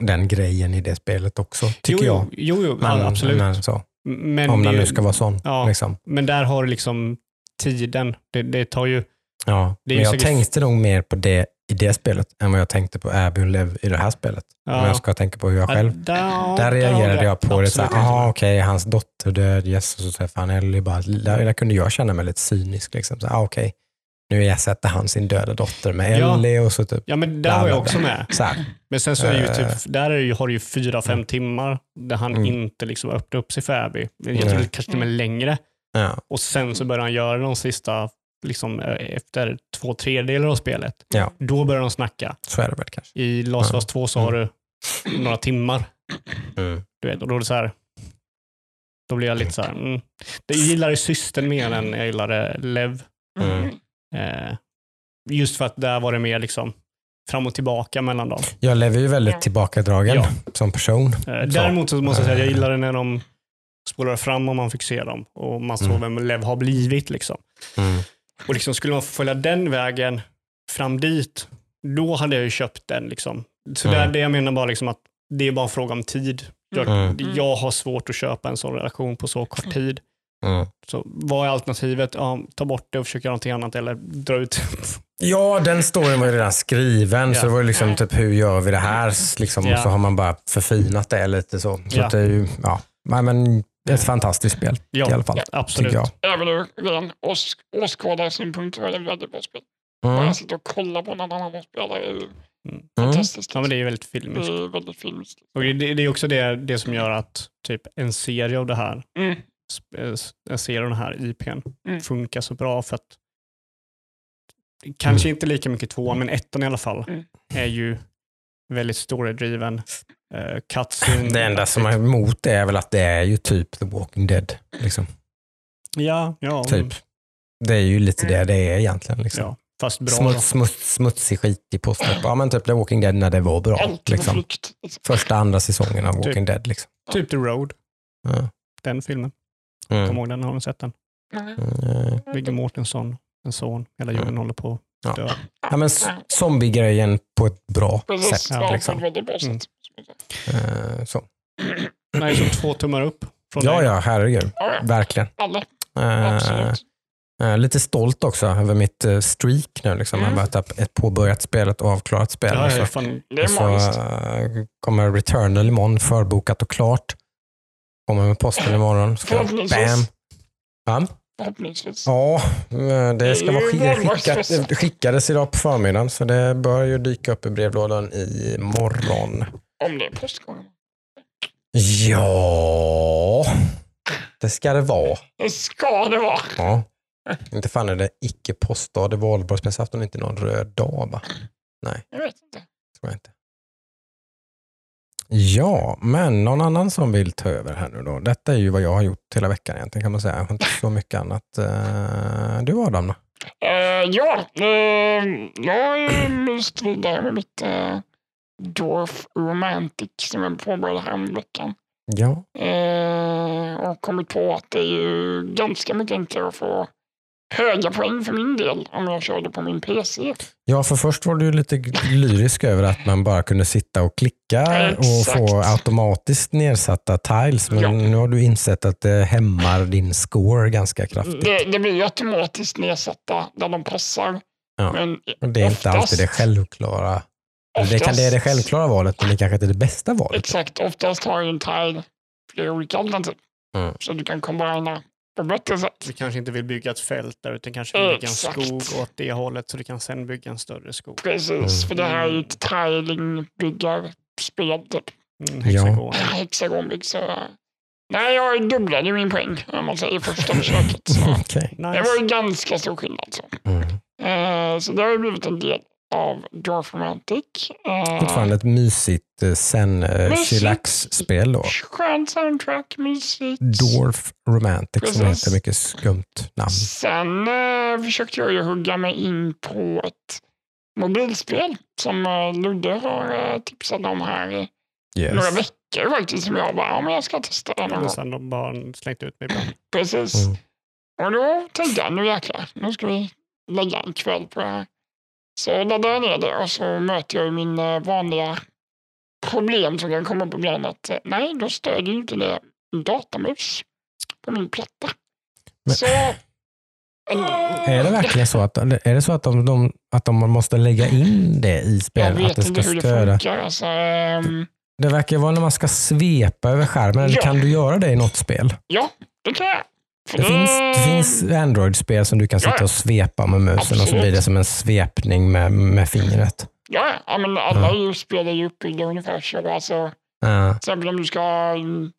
den grejen i det spelet också, tycker jo, jag. Jo, jo Men, ja, absolut. Men, så, Men om det, den nu ska vara sån. Ja. Liksom. men där har du liksom tiden. Det, det tar ju, Ja. Men jag säkert- tänkte nog mer på det i det spelet än vad jag tänkte på Abby och Lev i det här spelet. Ja. Om jag ska tänka på hur jag själv Ja, där, Där reagerade jag på det så här, absolut. aha okej, hans dotter död, yes, och så träffar han Ellie. Bara, där, där kunde jag känna mig lite cynisk. Liksom. Så, ah, okej, nu ersätter han sin döda dotter med Ja. Ellie och så typ. Ja, men där var jag också med. Men sen så är det ju Eh. typ, där är det ju, har du ju fyra, fem Mm. timmar där han Mm. inte liksom öppnar upp sig för Abby. Jag tror det kanske till och med längre. Ja, Och sen så börjar han göra de sista, liksom, eh, efter två tredjedelar av spelet. Ja. Då börjar de snacka. så är det väl kanske. I Last of. Us 2 så har du några timmar. Mm. Du vet, och då är det så här, då blir jag lite så här, mm. Jag gillar ju systern mer än jag gillade Lev. Mm. Eh, just för att där var det mer liksom fram och tillbaka mellan dem. Jag lever ju väldigt tillbakadragen Ja. som person. Eh, däremot så måste jag säga att jag Eh. gillade när de spolade fram och man fick se dem och man såg Mm. vem Lev har blivit. Liksom. Mm. Och liksom skulle man följa den vägen fram dit, då hade jag ju köpt den. Liksom. Så Mm. där, det jag menar bara liksom att det är bara en fråga om tid. Jag, Mm. jag har svårt att köpa en sån relation på så kort tid. Mm. Så vad är alternativet? Ja, ta bort det och försöka göra någonting annat eller dra ut. Ja, den storyn var ju redan skriven, Ja. så det var ju liksom typ hur gör vi det här? Liksom, Ja. Och så har man bara förfinat det lite så. Så Ja. att det är ju, ja. Nej, men ett fantastiskt spel Ja, i alla fall, absolut. tycker jag. Även ur ren ås- åskådarsynpunkt var det ett väldigt bra spel. Bara Mm. sitta och kolla på någon annan ju Mm. fantastiskt. Ja, men det är ju väldigt det filmiskt. är väldigt filmiskt. Och det, det är också det, det som gör att typ en serie av det här, Mm. Eh, serie av den här IPn, Mm. funkar så bra för att kanske inte lika mycket tvåan, men ettan i alla fall, Mm. är ju väldigt storydriven. Uh, cutscene. Det enda som är emot det är väl att det är ju typ The Walking Dead. Liksom. Ja, ja. Typ. Det är ju lite det det är egentligen. Liksom. ja fast bra. Smuts, smuts, smutsig skit i posten. Ja men typ The Walking Dead när det var bra. Liksom. Liksom. Första, andra säsongen av Typ. Walking Dead. Liksom. Typ The Road, Ja. den filmen. Mm. ihåg den, har ni sett den? Mm. Viggo Mortensen, en son, hela jorden Mm. håller på Ja. att dö. Ja, men s- zombie-grejen på ett bra Precis, sätt. ja, Liksom. Mm. Eh, så. Nej, så två tummar upp från Ja, dig. ja, herregud. Ja, ja. Verkligen. Alla, Eh, absolut. eh, lite stolt också över mitt streak nu. Liksom. Mm. Jag har ett påbörjat spel och ett avklarat spel. Ja, ja, så fan, Det är så magiskt. kommer Returnal imorgon, förbokat och klart. Kommer med posten imorgon. Ska, Förhoppningsvis. bam. Förhoppningsvis. Ja, eh, det ska Det är vara skickat, det skickades idag på förmiddagen så det bör ju dyka upp i brevlådan imorgon. Om det är postgången. Ja, det ska det vara. Det ska det vara. Ja. Inte fan är det icke postdag i valborgsmässoafton inte någon röd dag va? Jag vet inte. Tror jag inte. Ja, men någon annan som vill ta över här nu då. Detta är ju vad jag har gjort hela veckan egentligen kan man säga. Jag har inte så mycket annat. Eh, Du Adam? Eh, ja, uh, jag har ju myst vidare med mitt uh, Dorf Romantic som jag påbörjade häromveckan. Ja. Uh, och kommit på att det är ju ganska mycket enklare att få höga poäng för min del om jag körde på min PC. ja, för först var du lite lyrisk över att man bara kunde sitta och klicka och få automatiskt nedsatta tiles. Men Ja. nu har du insett att det hämmar din score ganska kraftigt. Det, det blir automatiskt nedsatta där de passar. Ja. Men Och det är inte oftast- alltid det självklara. Eller Det, kan, det är det oftast- självklara valet, men det kanske inte är det bästa valet. Exakt, oftast har ju en tile flera olika alternativ. Mm. Så du kan kombinera på bättre sätt. Du kanske inte vill bygga ett fält där, utan kanske vill bygga en skog åt det hållet, så du kan sen bygga en större skog. Precis, Mm. för det här är ju ett tiling-byggarspel. Typ. Mm, hexagon. Hexagonbygg. Så... Nej, jag dubblade min poäng om man säger första försöket. Så. Okej. Det Nice. var ju ganska stor skillnad. Så. Mm. Eh, så det har ju blivit en del av Dwarf Romantic. Eh, Fortfarande ett mysigt eh, sen eh, Mysigt. chillax-spel då. Skönt soundtrack, mysigt. Dwarf Romantic som Precis. heter mycket skumt namn. Sen eh, försökte jag ju hugga mig in på ett mobilspel som eh, Ludde har eh, tipsat om här i några Yes. veckor faktiskt. Som jag bara, ja men jag ska testa det någon gång. sen de bara slängt ut mig ibland. Precis. Mm. Och då tänkte jag, nu jäklar, nu ska vi lägga en kväll på det här. Så laddade jag ner det och så möter jag min eh, vanliga problem som kan komma upp ibland att eh, nej, då stödjer ju inte det datamus på min platta. Men- Så... Är det verkligen så att, är det så att, de, de, att de måste lägga in det i Jag spelet? Att vet det inte ska hur det stödja? funkar. Alltså, ehm, Det verkar vara när man ska svepa över skärmen. Ja. kan du göra det i något spel? ja, det kan jag. Det finns, det finns Android-spel som du kan sitta och svepa med musen och så Absolut. blir det som en svepning med, med fingret. Ja, ja, men alla Ja. spel är ju uppbyggda ungefär så. Alltså, Ja. till exempel om du ska mm,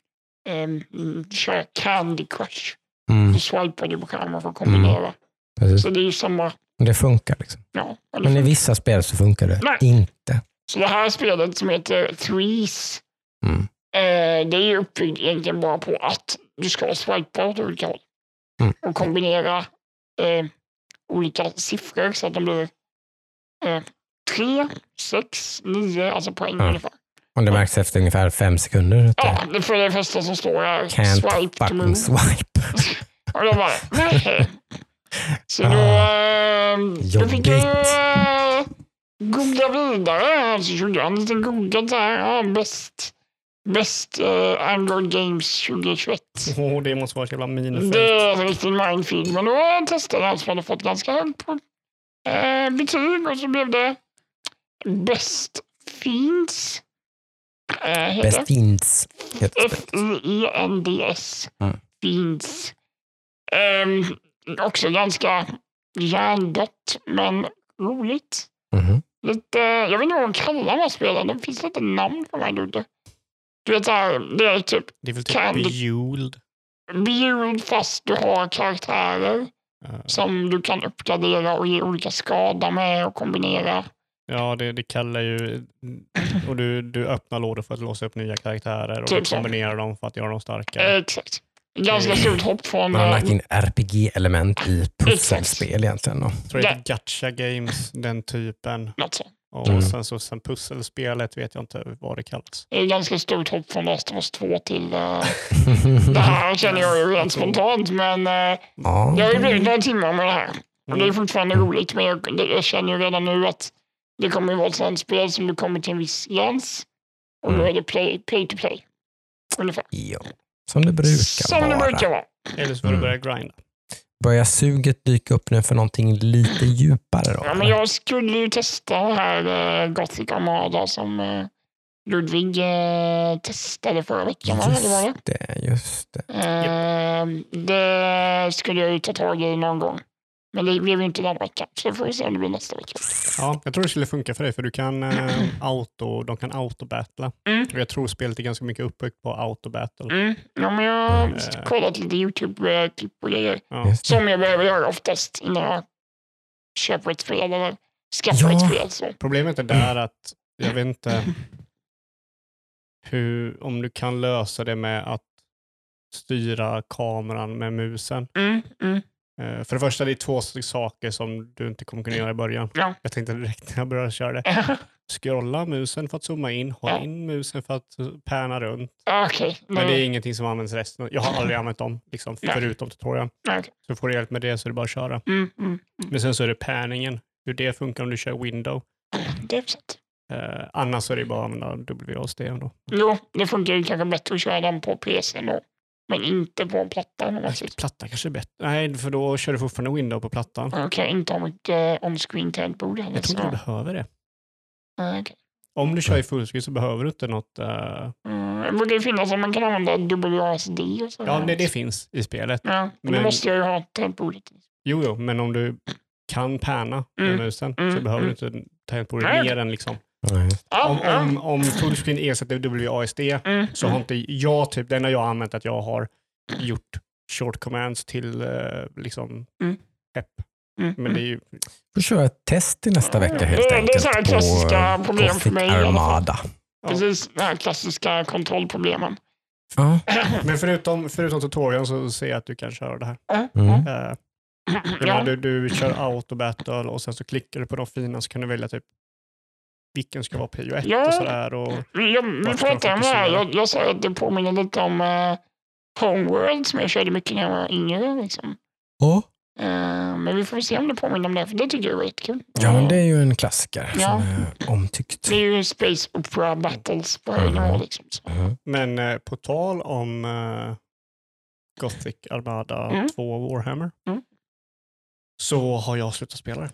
mm, köra Candy Crush. Mm, Då swipar du på skärmen för att kombinera. precis. Så det är ju samma. Det funkar. Liksom. Ja, eller Men i hur? vissa spel så funkar det Nej. inte. Så det här spelet som heter Threes, Mm. Eh, det är ju uppbyggt egentligen bara på att du ska swipa åt olika håll. Mm. Och kombinera eh, olika siffror så att de blir eh, tre, sex, nio, alltså poäng Ja. ungefär. Och det märks efter ungefär fem sekunder. Ja, det det för det första som står här, can't swipe to fucking move. swipe. Och jag bara, nej. Så då, Ah, eh, då fick jag eh, googla vidare. Så gjorde jag en liten google så här, ja, bäst, bäst eh, Android Games 2021. Åh, det måste vara ett jävla minifält. Det är en riktig mindfield. Men då testade jag en som hade fått ganska högt på eh, betyg och så blev det Best Fiends. Eh, heter det. Best Fiends heter spelet. F-I-E-N-D-S. Mm. Fiends. Ehm, också ganska hjärndött, men roligt. Mhm. Lite, jag vet inte vad de kallar de här spelen. Det finns lite namn på de här. Du vet, så här, det är typ Det är väl typ Kan- Bejeweled. Bejeweled fast du har karaktärer Eh, som du kan uppgradera och ge olika skada med och kombinera. Ja, det, det kallar ju... Och du, du öppnar lådor för att låsa upp nya karaktärer och Typ du så. kombinerar dem för att göra dem starkare. Eh, exakt. Ganska Mm. stort hopp från... Man har eh, lagt in RPG-element i pusselspel egentligen. Då. Jag tror det heter Gacha Games, den typen. något sånt. Och Mm. sen så sen pusselspelet vet jag inte vad det kallas. Det är ganska stort hopp från Last of Us 2 till eh, det här känner jag ju rent spontant. Men ja, jag har ju blivit några timmar med det här. Och det är Mm. fortfarande roligt. Men jag, jag känner ju redan nu att det kommer ju vara ett sånt spel som du kommer till en viss gräns. Och då Mm. är det play, pay to play. Ungefär. ja. Som det brukar Som vara. det brukar vara. Eller så får du Mm. börja grinda. Börjar suget dyka upp nu för någonting lite djupare? Då, Ja, men jag skulle ju testa det här eh, Gothic Armada som eh, Ludvig eh, testade förra veckan. var det? Just det, just det. Eh, det skulle jag ju ta tag i någon gång. Men det blev ju inte den veckan, så får vi se om det blir nästa vecka. Ja, jag tror det skulle funka för dig för du kan eh, auto, de kan autobattla. Mm. Och jag tror spelet är ganska mycket uppbyggt på autobattle. Mm. Ja, men jag har Eh. kollat lite YouTube-klipp och grejer. Ja. Som jag behöver göra oftast innan jag köper ett spel eller skaffar Ja. ett spel. Så. Problemet är där att jag vet inte hur, om du kan lösa det med att styra kameran med musen. Mm, mm. Eh, För det första, det är två saker som du inte kommer kunna göra i början. Ja. Jag tänkte direkt när jag började köra det. Scrolla musen för att zooma in, håll Ja. in musen för att pärna runt. Okej. Men det är ingenting som används resten. Jag har aldrig använt dem, liksom, Nej. förutom tutorialen. Okej. Så får du hjälp med det så är det bara att köra. Mm, mm. Men sen så är det pärningen, hur det funkar om du kör window. Det är sant. Eh, annars är det bara att använda. Då. Jo, det funkar ju kanske bättre att köra den på PC då. Men inte på plattan. om så. Platta kanske är bättre. Nej, för då kör du fortfarande window på plattan. Jag kan inte ha mitt uh, on-screen tangentbord. Jag tror inte du så- behöver det. Nej, okej. Om du kör i fullscreen så behöver du inte något... eh, Mm, det finnas om man kan använda WASD och så. ja, det, det finns i spelet. Ja, men då måste jag ju ha tangentbordet. Jo, jo, men om du kan pärna med Mm, musen så mm, behöver mm. du inte tangentbordet Nej, mer än liksom. Nej. Ja, Om, ja. om, om fullscreen ersätter WASD Mm, så har inte jag, typ, det enda jag har använt att jag har gjort short commands till eh, liksom Mm. PEP Mm. Men det är ju, får köra ett test till nästa vecka helt Det- det är enkelt. så här på klassiska eh, problem för mig i. Armada. Ja. Precis, de här klassiska kontrollproblemen. Ja. men förutom, förutom tutorialen så ser jag att du kan köra det här. Mm. Menar, Ja, du, du kör auto battle och sen så klickar du på de fina så kan du välja typ vilken ska vara prio 1 Ja. och sådär. Och, vi, jag, vi pratade om det här. Jag, jag sa att det påminner lite om uh, Homeworld som jag körde mycket när jag var yngre. Liksom. Ja. Eh, men vi får se om det påminner om det, för det tycker jag är skitkul. ja, men det är ju en klassiker Ja. som är omtyckt. Det är ju Space Opera Battles på hög Mm. nivå. Liksom. Mhm. men eh, på tal om eh, Gothic Armada Mm. 2 Warhammer Mm. så har jag slutat spela det.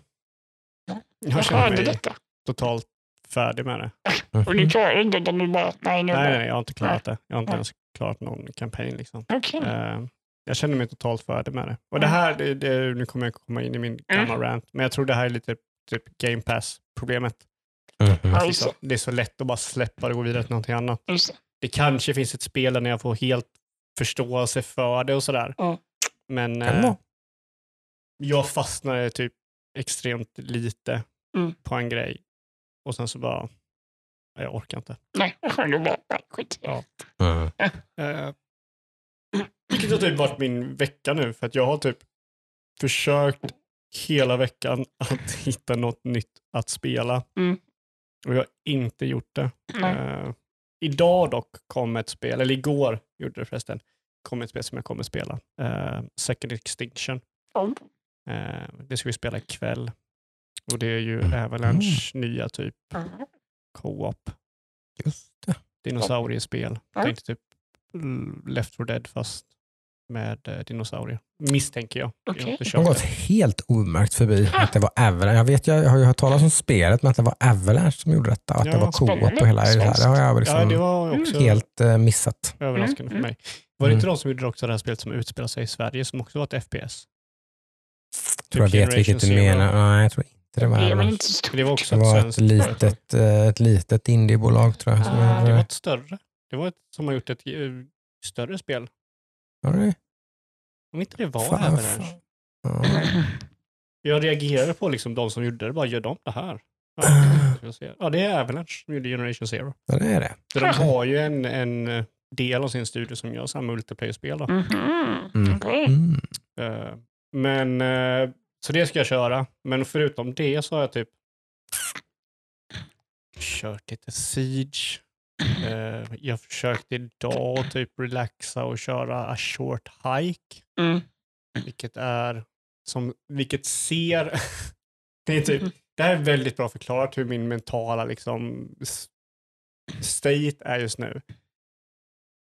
Ja. Jag Jag känner hörde mig detta. totalt färdig med det. Och ni klarar inte utan du bara, nej nu Nej, nej, jag har inte klarat det. Jag har inte ens klarat någon kampanj. Liksom. Okej. Eh, jag känner mig totalt färdig med det. Och det Mm. här, det, det, nu kommer jag komma in i min gamla rant, men jag tror det här är lite typ Game Pass-problemet. Mhm. Ja, Det, är så, det. är så lätt att bara släppa det och gå vidare till någonting annat. Det. Kanske finns ett spel där när jag får helt förståelse för det och sådär. Mm. Men eh, jag fastnade typ extremt lite Mm. på en grej. Och sen så bara, nej, jag orkar inte. Nej, då bara, nej, skit. Ja. Mhm. Eh, vilket har typ varit min vecka nu, för att jag har typ försökt hela veckan att hitta något nytt att spela. Mm. Och jag har inte gjort det. Eh, idag dock kom ett spel, eller igår gjorde det förresten, kom ett spel som jag kommer spela. Eh, Second Extinction. Oh. Eh, det ska vi spela ikväll. Och det är ju Mm. Avalanche nya typ Mm. co-op Just det. dinosauriespel. Ja. Tänkte typ Left 4 Dead fast med eh, dinosaurier. Misstänker jag. Jag Okej. har gått helt omärkt förbi att det var Avalanche. Jag, vet, jag har ju hört talas om spelet, men att det var Avalanche som gjorde detta. Och att Ja, det var co-op och hela det här. Det har jag liksom Ja, det var också helt eh, missat. överraskande Mm, för mig. Var det inte Mm. de som gjorde också det här spelet som utspelar sig i Sverige som också var ett FPS? tror jag Typ vet vilket du menar. Nej, jag tror inte det var Det är väl Avalanche. inte så stort. Det var också Det ett var ett litet, eh, ett litet indiebolag tror jag. Som Ah, det var det. ett större. Det var ett som har gjort ett eh, större spel. Var det? Om inte det var Fan, Avalanche. Ja. Jag reagerade på liksom de som gjorde det. Bara, gör de det här? Ja, det är Avalanche som gjorde Generation Zero. Ja, det är det. Så de har ju en, en eh, del av sin studio som gör samma multiplayer-spel. Mhm. Mm. Okej. Mm. Eh, men, så det ska jag köra. Men förutom det så har jag typ kört lite Siege. Eh, jag försökte idag typ relaxa och köra A Short Hike. Mm. Vilket är som, vilket ser, det är typ, det här är väldigt bra förklarat hur min mentala liksom state är just nu.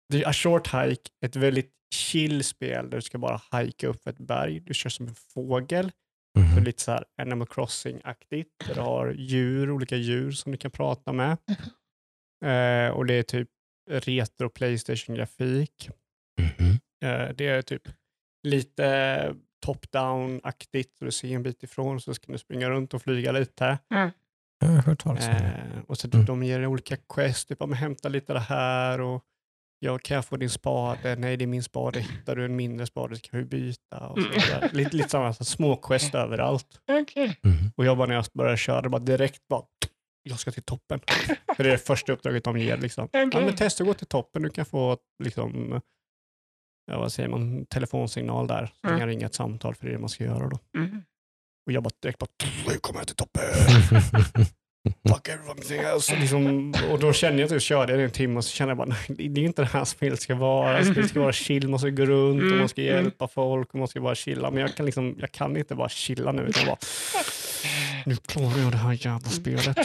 Det är A Short Hike, ett väldigt chill spel där du ska bara hajka upp ett berg. Du kör som en fågel, så Mhm. lite så här Animal Crossing-aktigt. Där du har djur, olika djur som du kan prata med. Eh, och det är typ retro Playstation-grafik. Mhm. Eh, det är typ lite top-down-aktigt, så du ser en bit ifrån så ska du springa runt och flyga lite. Jag har hört talas om det. Eh, och så Mm. de ger dig olika quest, typ, men hämta lite det här och ja, kan jag få din spade? Nej, det är min spade. Hittar du en mindre spade så kan vi byta. Och så Mm. lite, lite samma, så små quest överallt. Okej. Mhm. Och jag bara när jag började köra, bara direkt bara, jag ska till toppen. För det är det första uppdraget de ger. Liksom. Ja, Okej. men testa att gå till toppen, du kan få liksom, ja, vad säger man, telefonsignal där. Så Mm. kan ringa ett samtal för det är det man ska göra då. Mm. Och jag bara direkt bara, nu kommer jag till toppen. Fuck everything else. Liksom, och då kände jag att jag körde det en timme och så kände jag bara, nej, det är inte det här spelet ska vara. Spelet ska vara chill, man ska gå runt och man ska Mm, hjälpa folk och man ska bara chilla. Men jag kan, liksom, jag kan inte bara chilla nu. Utan bara, nu klarar jag det här jävla spelet.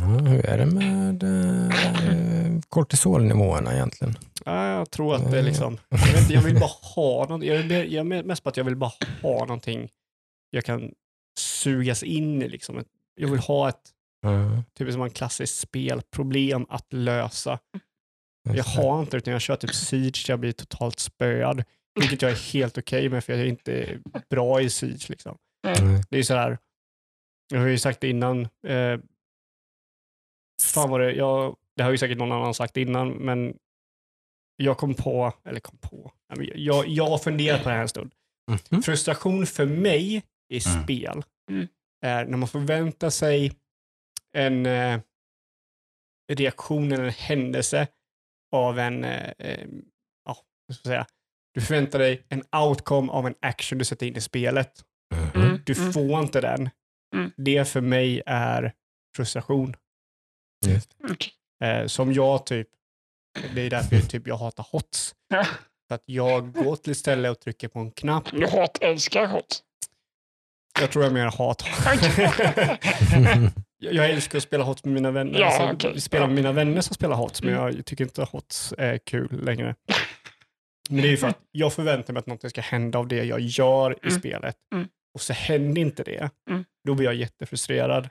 Ja, hur är det med eh, kortisolnivåerna egentligen? Ja, jag tror att det är liksom, jag, vet, inte, jag vill bara ha något, jag, är- jag är mest på att jag vill bara ha någonting jag kan sugas in i. Liksom. Jag vill ha ett Ja, typ som en klassisk spelproblem att lösa. Jag har inte utan jag kör typ Siege, jag blir totalt spöad. Vilket jag är helt okej med, för jag är inte bra i Siege. Liksom. Nej. Det är så här, jag har ju sagt det innan, eh, fan var det, jag, det har ju säkert någon annan sagt innan, men jag kom på, eller kom på, jag, jag har funderat på det här en stund. Mhm. Frustration för mig i Mm. spel Mm. är när man förväntar sig en eh, reaktion eller en händelse av en, eh, eh, ja, vad ska jag säga, du förväntar dig en outcome av en action du sätter in i spelet. Mhm. Mm. Du Mm. får inte den. Mm. Det för mig är frustration. Eh, som jag typ, det är därför jag, typ, jag hatar HOTS. För att jag går till ett ställe och trycker på en knapp. Du hat älskar hot. Jag tror jag mer hat. jag, älskar att spela HOTS med mina vänner. Ja, alltså, okej. spela med mina vänner som spelar HOTS, men Mm. jag tycker inte HOTS är kul längre. Men det är ju för att jag förväntar mig att något ska hända av det jag gör i Mm. spelet. Mm. Och så händer inte det. Mm. Då blir jag jättefrustrerad.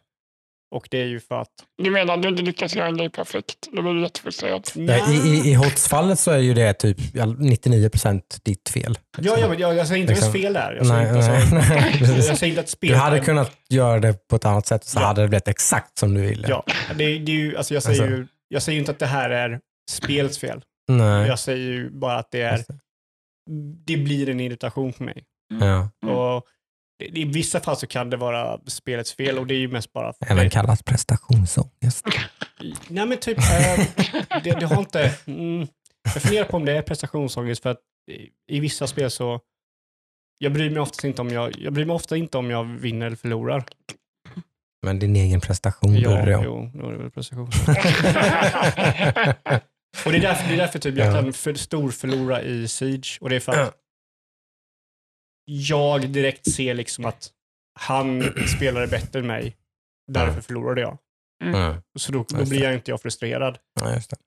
Och det är ju för att... Du menar att du inte lyckas göra en grej perfekt? Då blir du jättefrustrerad. Ja, I i, i HOTS-fallet så är ju det typ ja, 99% ditt fel. Ja, ja, men jag, jag säger inte Liksom. fel där. Jag säger, Nej, inte, nej, precis. jag säger inte att spel Du hade är- kunnat göra det på ett annat sätt så Ja. hade det blivit exakt som du ville. Ja, det, är- det är ju, alltså jag, säger Alltså. ju, jag säger ju inte att det här är spelets fel. Nej. Jag säger ju bara att det är, det. blir en irritation för mig. Ja. Mm. Och det, I vissa fall så kan det vara spelets fel och det är ju mest bara... Även kallat prestationsångest. Nej men typ, eh, det, det har inte... Mm, jag funderar på om det är prestationsångest för att i, i vissa spel så... Jag bryr mig ofta inte om jag, jag bryr mig ofta inte om jag vinner eller förlorar. Men din egen prestation bryr Ja, du dig om. jo, då är det väl prestation. Och det är därför, det är därför typ jag Ja. kan för, stor förlora i Siege. Och det är för att jag direkt ser liksom att han spelade bättre än mig. Därför förlorade jag. Mm. Så då, då blir jag inte jag frustrerad. Ja, just det.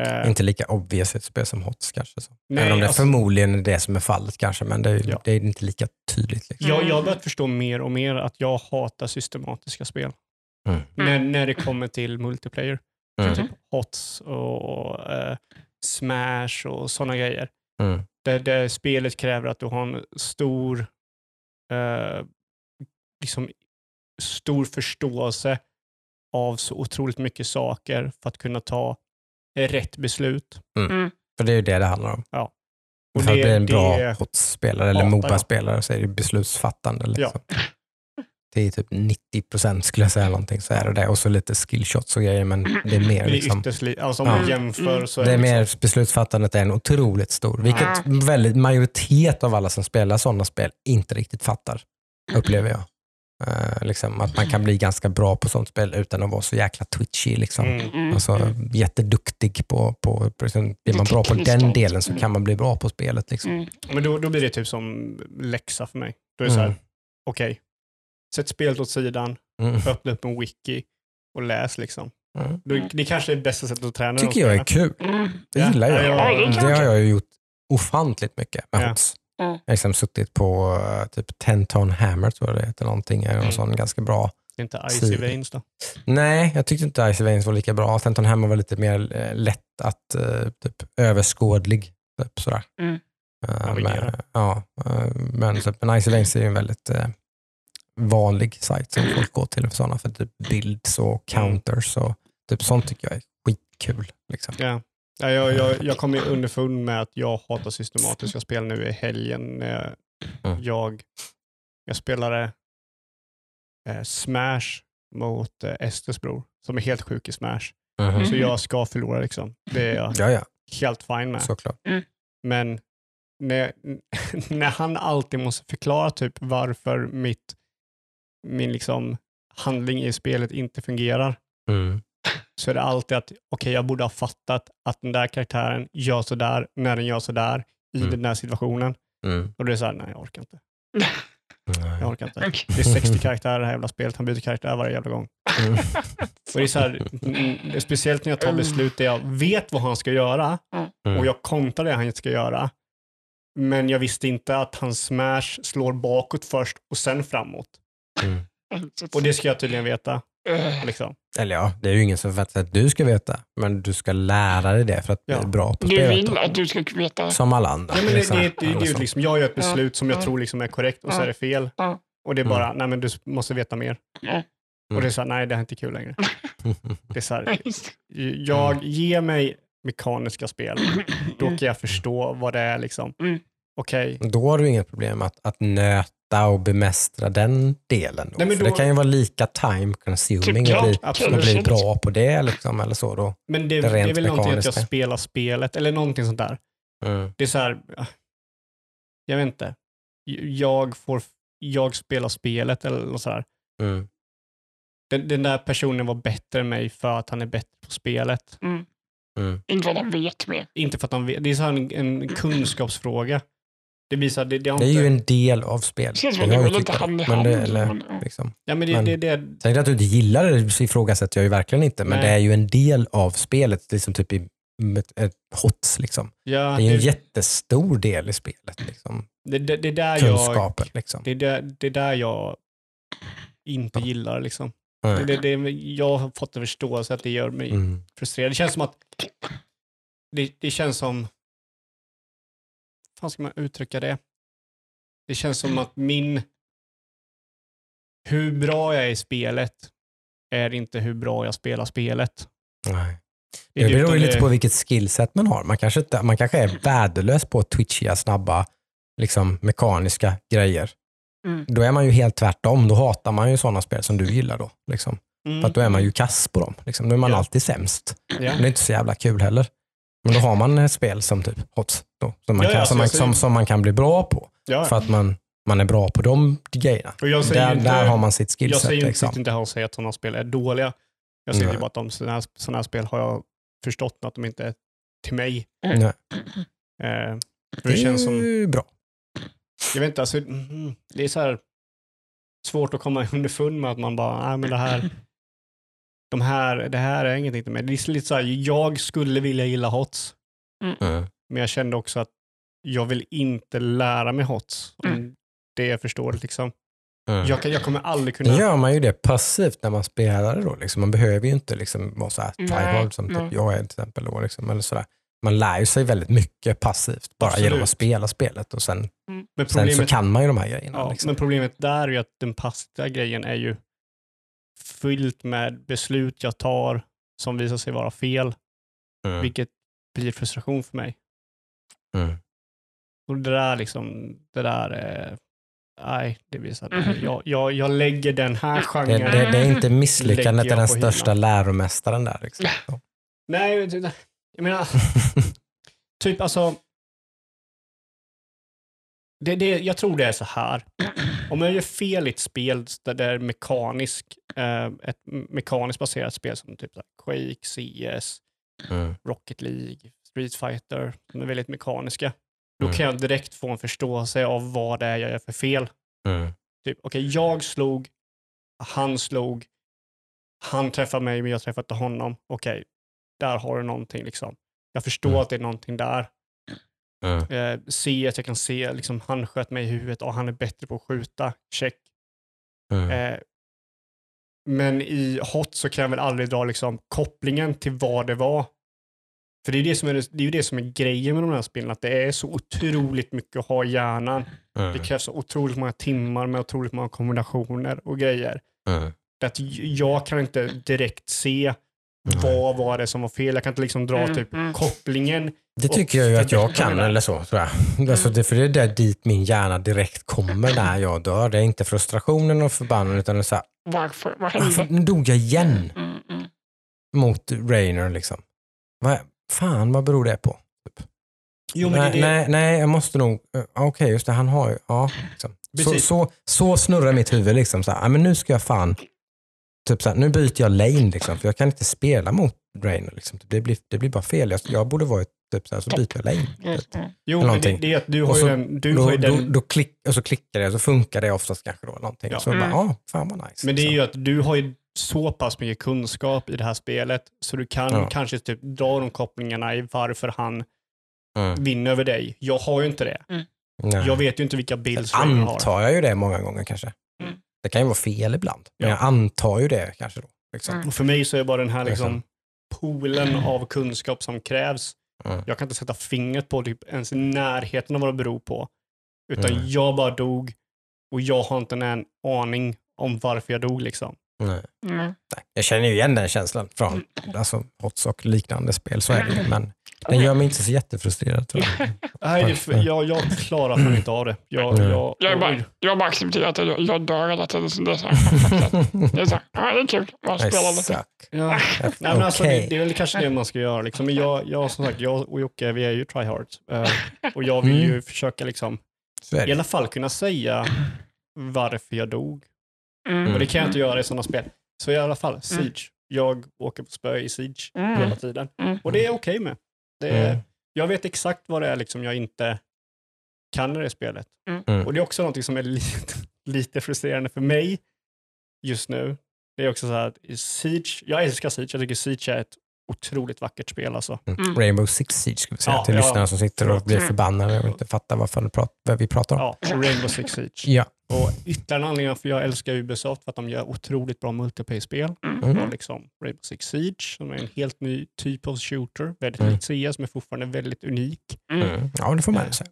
Eh, Inte lika obvious ett spel som HOTS kanske. Så. Nej, Även om det alltså- förmodligen är det som är fallet kanske, men det är, Ja. det är inte lika tydligt. Liksom. jag, jag har börjat förstå mer och mer att jag hatar systematiska spel. Mm. När, när det kommer till multiplayer. Mm. Typ HOTS och eh, Smash och sådana grejer. Mm. Där, där spelet kräver att du har en stor, eh, liksom, stor förståelse av så otroligt mycket saker för att kunna ta rätt beslut. För det är ju det det handlar om. Och för att bli en bra HOTS-spelare eller. MOBA-spelare så är det beslutsfattande. Liksom. Ja. Det är typ 90 procent skulle jag säga någonting, så är det det. Och så lite skillshots och grejer, men det är mer liksom, ytterst alltså om Ja. man jämför så är det är liksom, mer beslutsfattandet är en otroligt stor, vilket Ja. väldigt majoritet av alla som spelar sådana spel inte riktigt fattar, upplever jag. Eh, liksom, att man kan bli ganska bra på sånt spel utan att vara så jäkla twitchy. Liksom. Mm. Mm. Alltså, jätteduktig på, på, på liksom, blir man bra på den delen så kan man bli bra på spelet. Liksom. Mm. Men då, då blir det typ som läxa för mig. Då är det så här, Mm. okej, sätt spelet åt sidan, Mm. öppna upp en wiki och läs liksom. Mm. Då, det kanske är bästa sättet att träna tycker jag är kul. Mm. Det Ja. gillar jag. Ja, ja, det det, har jag. ju gjort ofantligt mycket med Ja. HOTS. Mm. Jag har liksom suttit på uh, typ 10 ton hammer tror jag det heter någonting. Mm. sån ganska bra. Det inte Icy Veins då. Nej, jag tyckte inte Icy Veins var lika bra. 10 ton hammer var lite mer eh, lätt att uh, typ överskådlig. Typ, sådär. Mm. Uh, men, ja, uh, men, så, men Icy Veins är ju en väldigt eh, vanlig sajt som folk går till för sådana för typ builds och counters och typ sånt tycker jag är skitkul. Liksom. Ja. Ja, jag, jag, jag kom ju underfund med att jag hatar systematiska spel nu i helgen. när Mm. Jag, jag spelade eh, Smash mot eh, Estes bror, som är helt sjuk i Smash. Mhm. Så jag ska förlora liksom. Det är jag Ja, ja, helt fine med. såklart. Men när, när han alltid måste förklara typ varför mitt, min liksom handling i spelet inte fungerar, Mm. så är det alltid att okej, jag borde ha fattat att den där karaktären gör sådär när den gör sådär i Mm. den där situationen. Mm. Och det är såhär, nej jag orkar inte. Nej. Jag orkar inte. Det är 60 karaktärer i det här jävla spelet, han byter karaktär varje jävla gång. Mm. Och det är så här, mm, speciellt när jag tar beslut där jag vet vad han ska göra Mm. och jag kontrar det han ska göra. Men jag visste inte att hans smash slår bakåt först och sen framåt. Mm. Och det ska jag tydligen veta. Liksom. Eller ja, det är ju ingen som förväntar sig att du ska veta, men du ska lära dig det för att Ja. bli bra på Du spelet. vill då. att du ska veta. Som alla andra. Ja, men det, liksom. det, det, det, är som- liksom, jag gör ett beslut som jag Ja. tror liksom är korrekt och så är det fel. Och det är Mm. bara, nej men du måste veta mer. Ja. Och det är så här, nej det här är inte kul längre. Det är så här, jag Mm. ger mig mekaniska spel, då Mm. kan jag förstå vad det är liksom. Mm. Okej, Då har du inget problem att, att nöta och bemästra den delen. Då. Nej, men För då- det kan ju vara lika time consuming att bli, att bli bra på det. Liksom, eller så då. Men det, Det det, är väl någonting att jag spelar spelet, eller någonting sånt där. Mm. Det är så här, jag vet inte. Jag, får, jag spelar spelet eller något så här. Mm. Den, den där personen var bättre än mig för att han är bättre på spelet. Mm. Mm. Inte vad de vet mer. Inte för att han vet. Det är så här en, en kunskapsfråga. Det visar, det, det har Det är inte, ju en del av spelet. Det känns Det som det har går jag lite hand i hand. det, eller, men, ja. liksom. ja, men det, men- det, det, Säg att du inte gillar det ifrågasätter jag ju verkligen inte, men Nej. det är ju en del av spelet. Det är som typ i ett, ett HOTS. Liksom. ja, Det är ju en det, jättestor del i spelet. Liksom. det, det, det, är där jag, Kunskapen. Liksom. det, det är där jag inte Ja. gillar. Liksom. Nej. Det, det, det, jag har fått en förståelse att det gör mig Mm. frustrerad. Det känns som att det, det känns som fan ska man uttrycka det? Det känns som att min hur bra jag är i spelet är inte hur bra jag spelar spelet. Nej. Det beror ju lite på vilket skillset man har. Man kanske, inte, man kanske är värdelös på twitchiga, snabba, liksom, mekaniska grejer. Mm. Då är man ju helt tvärtom. Då hatar man ju sådana spel som du gillar. Då, liksom. Mm. För att då är man ju kass på dem. Liksom. Då är man Ja. alltid sämst. Ja. Det är inte så jävla kul heller. Men då har man ett spel som typ HOTS. Då, som, man Ja, ja, kan, alltså som, man, jag säger- som, som man kan bli bra på. Ja. För att man, man är bra på de grejerna. Jag säger Där, inte, där har man sitt jag skillset. säger inte, Liksom. inte här och säger att sådana spel är dåliga. Jag säger Nej. bara att de, sådana, här, sådana här spel har jag förstått att de inte är till mig. Mm. Nej. Eh, Det det känns som, bra. jag vet inte, alltså, mm, det är så här svårt att komma underfund med att man bara, nej men det här, de här, det här är ingenting till mig. Det är lite så här, jag skulle vilja gilla HOTS, Mm. men jag kände också att jag vill inte lära mig HOTS. Om Mm. det är förståeligt liksom. Mm. Jag, kan, jag kommer aldrig Nu kunna... gör man ju det passivt när man spelar det. Då, liksom. Man behöver ju inte liksom vara så här tryhard som typ jag är till exempel. Då, liksom, eller så där. Man lär ju sig väldigt mycket passivt bara Absolut. genom att spela spelet och sen, men sen så kan man ju de här grejerna. ja, liksom. men problemet där är ju att den passiva grejen är ju fyllt med beslut jag tar som visar sig vara fel, mm. vilket blir frustration för mig. Mm. Och det där liksom, det där är, nej, det så att Mhm. jag, jag, jag lägger den här Det, genren. det, det är inte misslyckandet, det är den på hyllan. största läromästaren där. Liksom. Så. Nej, det- det- jag menar, typ alltså, det, det, jag tror det är så här. Om jag gör fel i ett spel där det är mekanisk, eh, ett mekaniskt baserat spel som typ Quake, CS, Mm. Rocket League, Street Fighter, som är väldigt mekaniska, då Mm. kan jag direkt få en förståelse av vad det är jag gör för fel. Mm. Typ, okej, jag slog, han slog, han träffade mig men jag träffade inte honom. Okej, där har du någonting liksom. Jag förstår Mm. att det är någonting där. Mm. Eh, se att jag kan se, liksom, han sköt mig i huvudet och han är bättre på att skjuta. Check. Mm. Eh, men i hot så kan jag väl aldrig dra liksom, kopplingen till vad det var. För det är, det, som är, det är ju det som är grejen med de här spelen, att det är så otroligt mycket att ha i hjärnan. Mm. Det krävs så otroligt många timmar med otroligt många kombinationer och grejer. Att jag kan inte direkt se Nej. vad var det som var fel. Jag kan inte liksom dra Mm, typ mm. kopplingen. Det tycker jag ju att jag förbättra kan, eller så. Tror jag. Alltså, det, för det är där dit min hjärna direkt kommer när jag dör. Det är inte frustrationen och förbannelsen utan det är så här, Varför? Vad varför, hände? nu dog jag igen Mm, mm. mot Rainer. Liksom. Vad, fan, vad beror det på? Typ. Jo, nej, det. nej, nej, jag måste nog... eh, Okej, just det. Han har ju... Ja, liksom. så, så, så snurrar mitt huvud. Liksom, så här, ja, men nu ska jag fan... Typ så här, nu byter jag lane, liksom, för jag kan inte spela mot Rainer. Liksom. Det, blir, det blir bara fel. Jag, jag borde vara ett, typ så här, så byter jag lane. Mm, Typ. mm. Jo, men det, det är att du har Och ju så- den... Du Då, har ju då, den då klick, och så klickar det och så funkar det oftast kanske då. Någonting. Ja. Så bara, Mm. ja, fan vad nice. men det är liksom. ju att du har ju så pass mycket kunskap i det här spelet så du kan Ja. kanske typ dra de kopplingarna i varför han Mm. vinner över dig. Jag har ju inte det. Nej. Jag vet ju inte vilka Sen Rainer har. antar jag ju det många gånger kanske. Det kan ju vara fel ibland. Men Ja. jag antar ju det kanske då. Liksom. Och för mig så är bara den här liksom Liksom. poolen av kunskap som krävs. Mm. Jag kan inte sätta fingret på typ ens i närheten av vad det beror på. Utan Mm. jag bara dog och jag har inte en aning om varför jag dog liksom. Nej. Mm. Nej. Jag känner ju igen den känslan från alltså, Hots och liknande spel, så är det ju. Men den gör mig inte så jättefrustrerad. Tror jag. Nej, det för, jag, jag klarar fan inte av det. Jag, Mm. jag, Jag bara, jag bara accepterat att jag, jag dör hela tiden. Så det är så här, det ja, det är kul. Man spelar lite. suck. Ja. Nej, men alltså, Okej. det, det är väl kanske det man ska göra. Liksom. Men jag, jag, som sagt, jag och Jocke, vi är ju tryhards. Uh, och jag vill ju Mm. försöka liksom, i det. alla fall kunna säga varför jag dog. Mm. Och det kan jag inte göra i sådana spel. Så i alla fall, Siege. Jag åker på spö i Siege Mm. hela tiden. Mm. Och det är okej med. Det är, Mm. Jag vet exakt vad det är liksom jag inte kan i det spelet. Mm. Och det är också något som är lite, lite frustrerande för mig just nu. Det är också så här att i Siege, jag älskar Siege, jag tycker Siege är ett otroligt vackert spel alltså. Mm. Rainbow Six Siege ska vi säga Ja, till ja. lyssnarna som sitter och blir Mm. förbannade och inte fattar vad, fan du prat, vad vi pratar om. Ja, Rainbow Six Siege. Ja. Och ytterligare en anledning för jag älskar Ubisoft för att de gör otroligt bra multiplayer-spel. Mm. Och liksom Rainbow Six Siege som är en helt ny typ av shooter, väldigt Mm. likt CS men fortfarande väldigt unik. Mm. Mm. Ja, det får man säga.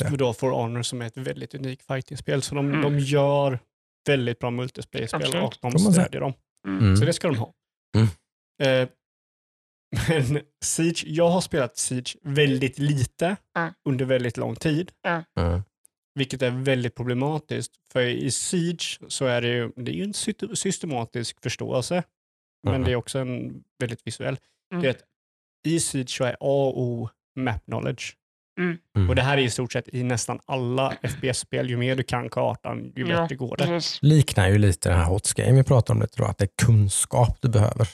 Ja. Och då For Honor som är ett väldigt unikt fighting-spel. Så de, Mm. de gör väldigt bra multiplayer-spel och de stödjer dem. Mm. Så det ska de ha. Mm. Eh, men Siege, jag har spelat Siege väldigt lite Mm. under väldigt lång tid. Mm. Vilket är väldigt problematiskt. För i Siege så är det ju, det är ju en systematisk förståelse. Men Mhm. det är också en väldigt visuell. Mm. Det är att I Siege så är A och O map knowledge. Mm. Och det här är i stort sett i nästan alla FPS-spel. Ju mer du kan kartan, ju Ja. bättre går det. Liknar ju lite den här Hots Game vi pratade om lite då, att det är kunskap du behöver.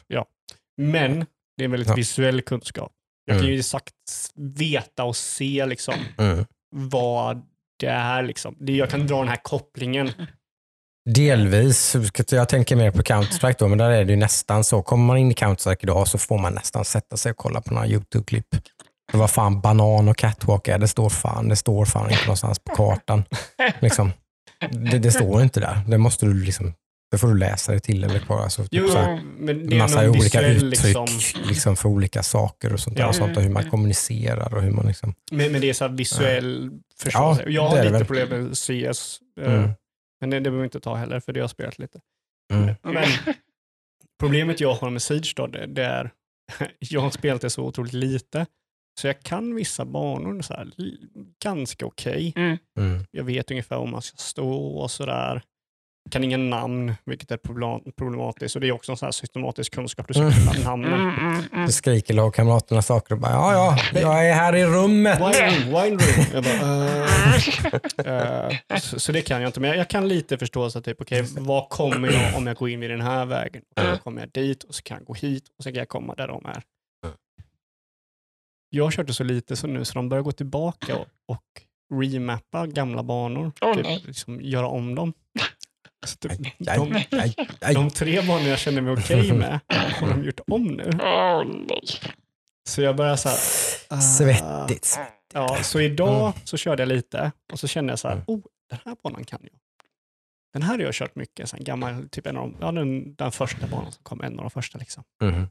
Men det är en väldigt Ja. visuell kunskap. Jag kan Mm. ju exakt veta och se liksom Mm. vad det är. Liksom. Jag kan dra den här kopplingen. Delvis, jag tänker mer på Counter-Strike då, men där är det ju nästan så. Kommer man in i Counter-Strike idag så får man nästan sätta sig och kolla på några YouTube-klipp. Vad fan banan och catwalk är, det står fan, det står fan inte någonstans på kartan. Liksom. Det, det står inte där. Det måste du liksom, det får du läsa dig till eller på. Alltså, typ Jo, så här, men det är massa olika visuell, uttryck liksom, liksom, för olika saker och sånt där. Ja. Och sånt, och hur man kommunicerar och hur man liksom... men, men det är så här visuell förståelse. jag har lite väl. problem med CS. eh, Mm. Men det, det behöver vi inte ta heller, för det har jag spelat lite. Mm. Men problemet jag har med Siege då, det, det är, jag har spelat det så otroligt lite, så jag kan vissa banor så här, ganska okej. Mm. Mm. Jag vet ungefär var man ska stå och sådär. Kan inga namn, vilket är problem- problematiskt. Och det är också en sån här systematisk kunskap, du ska Mm. namnen. Mm, mm, mm. Så skriker lagkamraterna saker och bara, ja, ja, jag är här i rummet. Wine room, wine room. Jag bara, eh, så, så det kan jag inte, men jag, jag kan lite förstå så att typ, okej, vad kommer jag om jag går in i den här vägen? Och Mm. då kommer jag dit och så kan jag gå hit och så kan jag komma där de är. Mm. Jag det så lite så nu så de börjar gå tillbaka och, och remappa gamla banor. Åh, typ, liksom, göra om dem. Så typ, de, aj, aj. de tre banor jag känner mig okej med har de gjort om nu. Så jag börjar så här, ah. Svettigt. Ja, så idag så körde jag lite och så kände jag så här, Mm. oh, den här banan kan jag. Den här har jag kört mycket, så här gammal, typ en av de, ja, den, den första banan som kom, en av de första liksom. Mm.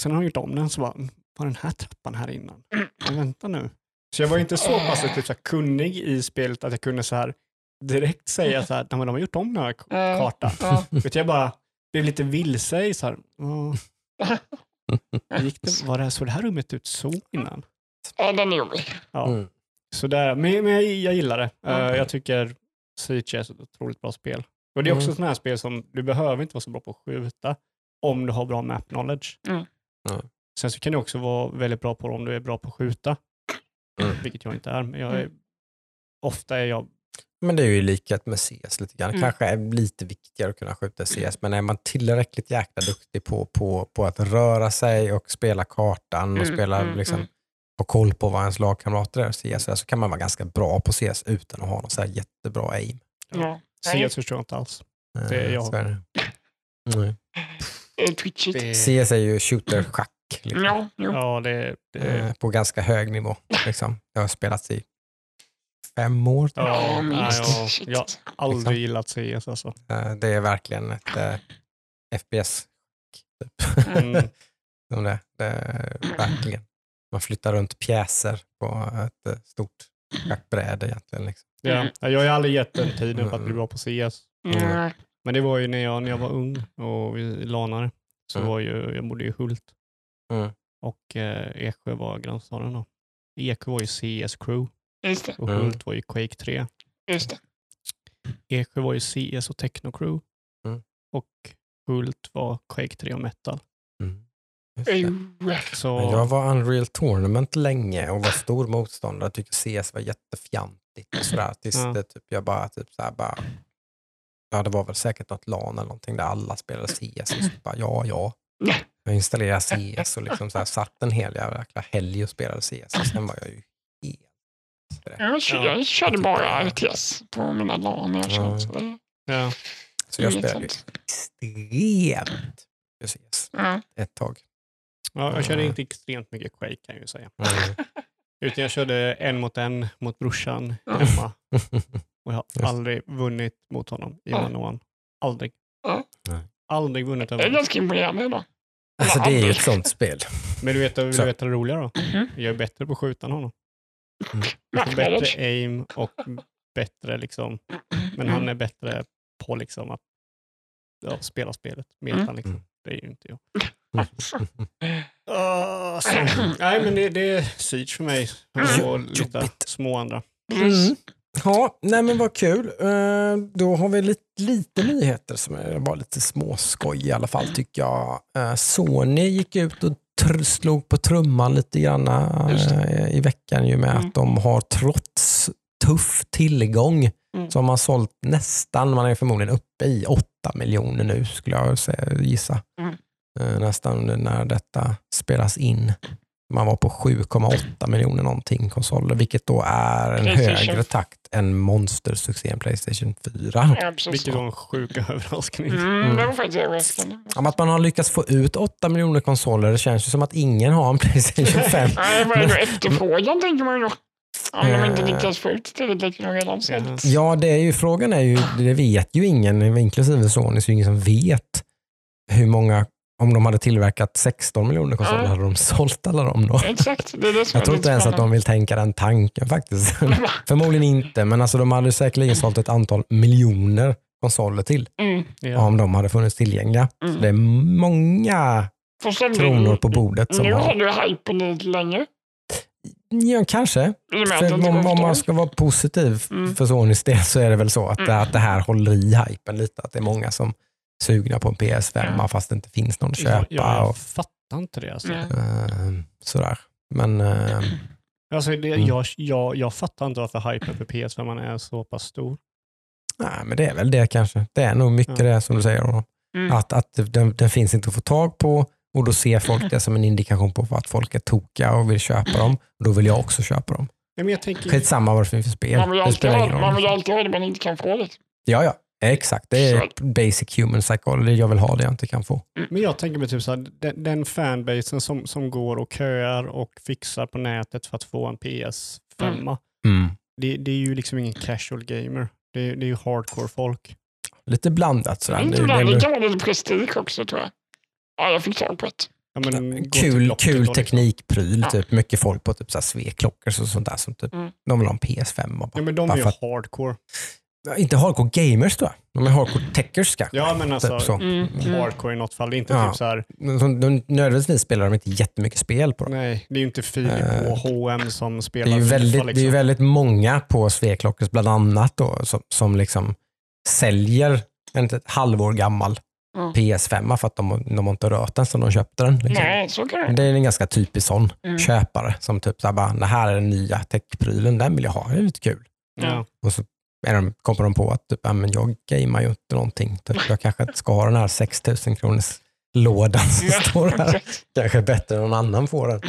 Sen har jag gjort om den så bara, var den här trappan här innan? Men vänta nu. Så jag var inte så pass typ, så här, kunnig i spelet att jag kunde så här direkt säga så här, "Nej, men de har gjort om den här kartan. Ja. Vet jag bara blev lite vilse i så här, "Åh, gick det, var det, såg det här rummet ut så innan? Ja, den är jobbig. Ja. Mm. Så där, men, men jag, jag gillar det. Eh, Mm. jag tycker Siege är ett otroligt bra spel. Och det är också Mm. sådana här spel som du behöver inte vara så bra på att skjuta om du har bra map knowledge. Mm. Sen så kan du också vara väldigt bra på det om du är bra på att skjuta. Mm. Vilket jag inte är. Men jag är, Mm. ofta är jag... Men det är ju likhet med CS lite grann. Mm. Kanske är lite viktigare att kunna skjuta CS, men är man tillräckligt jäkla duktig på, på, på att röra sig och spela kartan och Mm, spela, mm, liksom, mm. ha koll på vad ens lagkamrater är i CS, så kan man vara ganska bra på CS utan att ha någon så här jättebra aim. Ja. CS förstår jag inte alls. Eh, Det är jag. är det. Det twitchigt. CS är ju shooter-schack liksom. Ja. Ja, det, det, Eh, på ganska hög nivå. Liksom. Jag har spelat i fem år. ja, nej, minst. jag, har aldrig Liksom. gillat CS alltså. Eh, Det är verkligen ett eh, FPS. Typ. Mm. Som det, det är verkligen. Man flyttar runt pjäser på ett eh, stort schackbräde egentligen. Liksom. Ja, jag har aldrig gett den tiden för att bli bra på CS. Mm. Men det var ju när jag, när jag var ung och vi lanade. Så Mm. var ju, jag bodde i Hult Mm. och eh, Eksjö var grannstaden då. Eksjö var ju CS Crew Just det. och Mm. Hult var ju Quake 3. Just det. Eksjö var ju CS och Techno Crew Mm. och Hult var Quake 3 och Metal. Mm. Just det. Så, Men Jag var Unreal Tournament länge och var stor motståndare. Jag tyckte CS var jättefjantigt och sådär. Tills Ja. det typ, jag bara, typ såhär, bara, ja det var väl säkert något LAN eller någonting där alla spelade CS. Och så bara, ja, ja. Jag installerade CS och liksom så här, satt en hel jävla helg och spelade CS. Och sen var jag ju helt. Jag, kö- jag körde bara RTS på mina LAN när jag Ja. körde. Så det ja. Så jag spelade extremt CS Ja. ett tag. Ja, jag körde Ja. inte extremt mycket Quake kan jag ju säga. Mm. Utan jag körde en mot en mot brorsan Ja. hemma. Och jag har Just. aldrig vunnit mot honom i Ja. one on one. Aldrig. Ja. Aldrig vunnit Det är över honom. ganska imponerande då. alltså det är ju ett sånt spel. Men du vet, vill du veta det roliga då? Mhm. Jag är bättre på att skjuta än honom. Har Mackmanage. bättre aim och bättre liksom. Men han är bättre på liksom att ja, spela spelet. Metan Mm. liksom. Mm. Det är ju inte jag. Ah, så. Nej men det, det är Siege för mig. Och lite små andra. Mm. Ja, nej men vad kul. Eh, Då har vi lite, lite nyheter som är bara lite småskoj i alla fall tycker jag. Eh, Sony gick ut och tr- slog på trumman lite grann eh, i veckan ju med Mm. att de har trots tuff tillgång Mm. så har man sålt nästan, man är förmodligen uppe i 8 miljoner nu skulle jag gissa. Mm. Eh, Nästan när detta spelas in. Man var på 7,8 miljoner någonting konsoler, vilket då är en högre takt än monstersuccén Playstation 4. Ja, precis. Vilket var en sjuk överraskning. Mm, det var faktiskt överraskande. Om att man har lyckats få ut 8 miljoner konsoler, det känns ju som att ingen har en Playstation 5. Nej, vad är då efterfrågan tänker man ju då. Om de inte Eh. lyckas få ut tillräckligt redan sålt. Ja, det är ju, frågan är ju, det vet ju ingen, inklusive Sony, så är det ingen som vet hur många, om de hade tillverkat 16 miljoner konsoler, Ja. hade de sålt alla dem då? Exakt, det är det som Jag tror inte ens att de vill tänka den tanken faktiskt. Förmodligen inte, men alltså de hade säkerligen sålt ett antal miljoner konsoler till Mm. Om de hade funnits tillgängliga. Så Mm. det är många kronor på bordet som Nu har... ju hypen lite länge. Ja, kanske. Om, om man ska vara positiv Mm. för Sonys del så är det väl så att, det, Mm. att det här håller i hypen lite. Att det är många som sugna på en PS5 Ja. fast det inte finns någon att köpa. jag och, fattar inte det. Alltså. Eh, sådär. Men eh, Alltså, det, Mm. jag, jag, jag fattar inte varför hypen för PS5 är så pass stor. nej, men det är väl det kanske. Det är nog mycket Ja. det som du säger. Mm. Att, att den, den finns inte att få tag på och då ser folk det som en indikation på att folk är tokiga och vill köpa dem. Och då vill jag också köpa dem. Ja, men jag tänker, Skitsamma vad det finns för spel. Man vill Det alltid spelar ingen man vill alltid ha det man inte kan få det. Ja, ja. Exakt, det är basic human psychology. Jag vill ha det jag inte kan få. men jag tänker mig typ så här, den, den fanbasen som, som går och köar och fixar på nätet för att få en PS5. Mm. Mm. Det, det är ju liksom ingen casual gamer. Det, det är ju hardcore folk. Lite blandat sådär. Inte Det- ibland, det- kan vara lite prestige också tror jag. Ja, jag fick tag på ett. Ja, men, kul, kul liksom- teknikpryl. Ja. Typ. Mycket folk på typ sveklockor och sånt där. Som typ, Mm. De vill ha en PS5. Och bara, Ja, men de är ju för att- hardcore. Inte hardcore gamers tror jag. De är hardcore techers kanske. Ja, men alltså Typ så. Mm. Mm. hardcore i något fall. Det är inte Ja. typ så här, de, nödvändigtvis spelar de inte jättemycket spel på dem. nej, det är ju inte Filip Eh, och H&M som spelar Det är, ju FIFA, väldigt, det är liksom. ju väldigt många på Sveklockers bland annat då, som, som liksom säljer en ett halvår gammal Mm. PS5 för att de, de har inte rört den som de köpte den. Liksom. Nej, så kan det Det är en ganska typisk sån Mm. köpare som typ så här bara, det här är den nya techprylen, den vill jag ha, det är lite kul. Ja. Och så är de, kommer de på att typ, ja, men jag gamear ju inte någonting. Typ, jag kanske inte ska ha den här 6000 kronors lådan som står här. Kanske bättre än någon annan får den.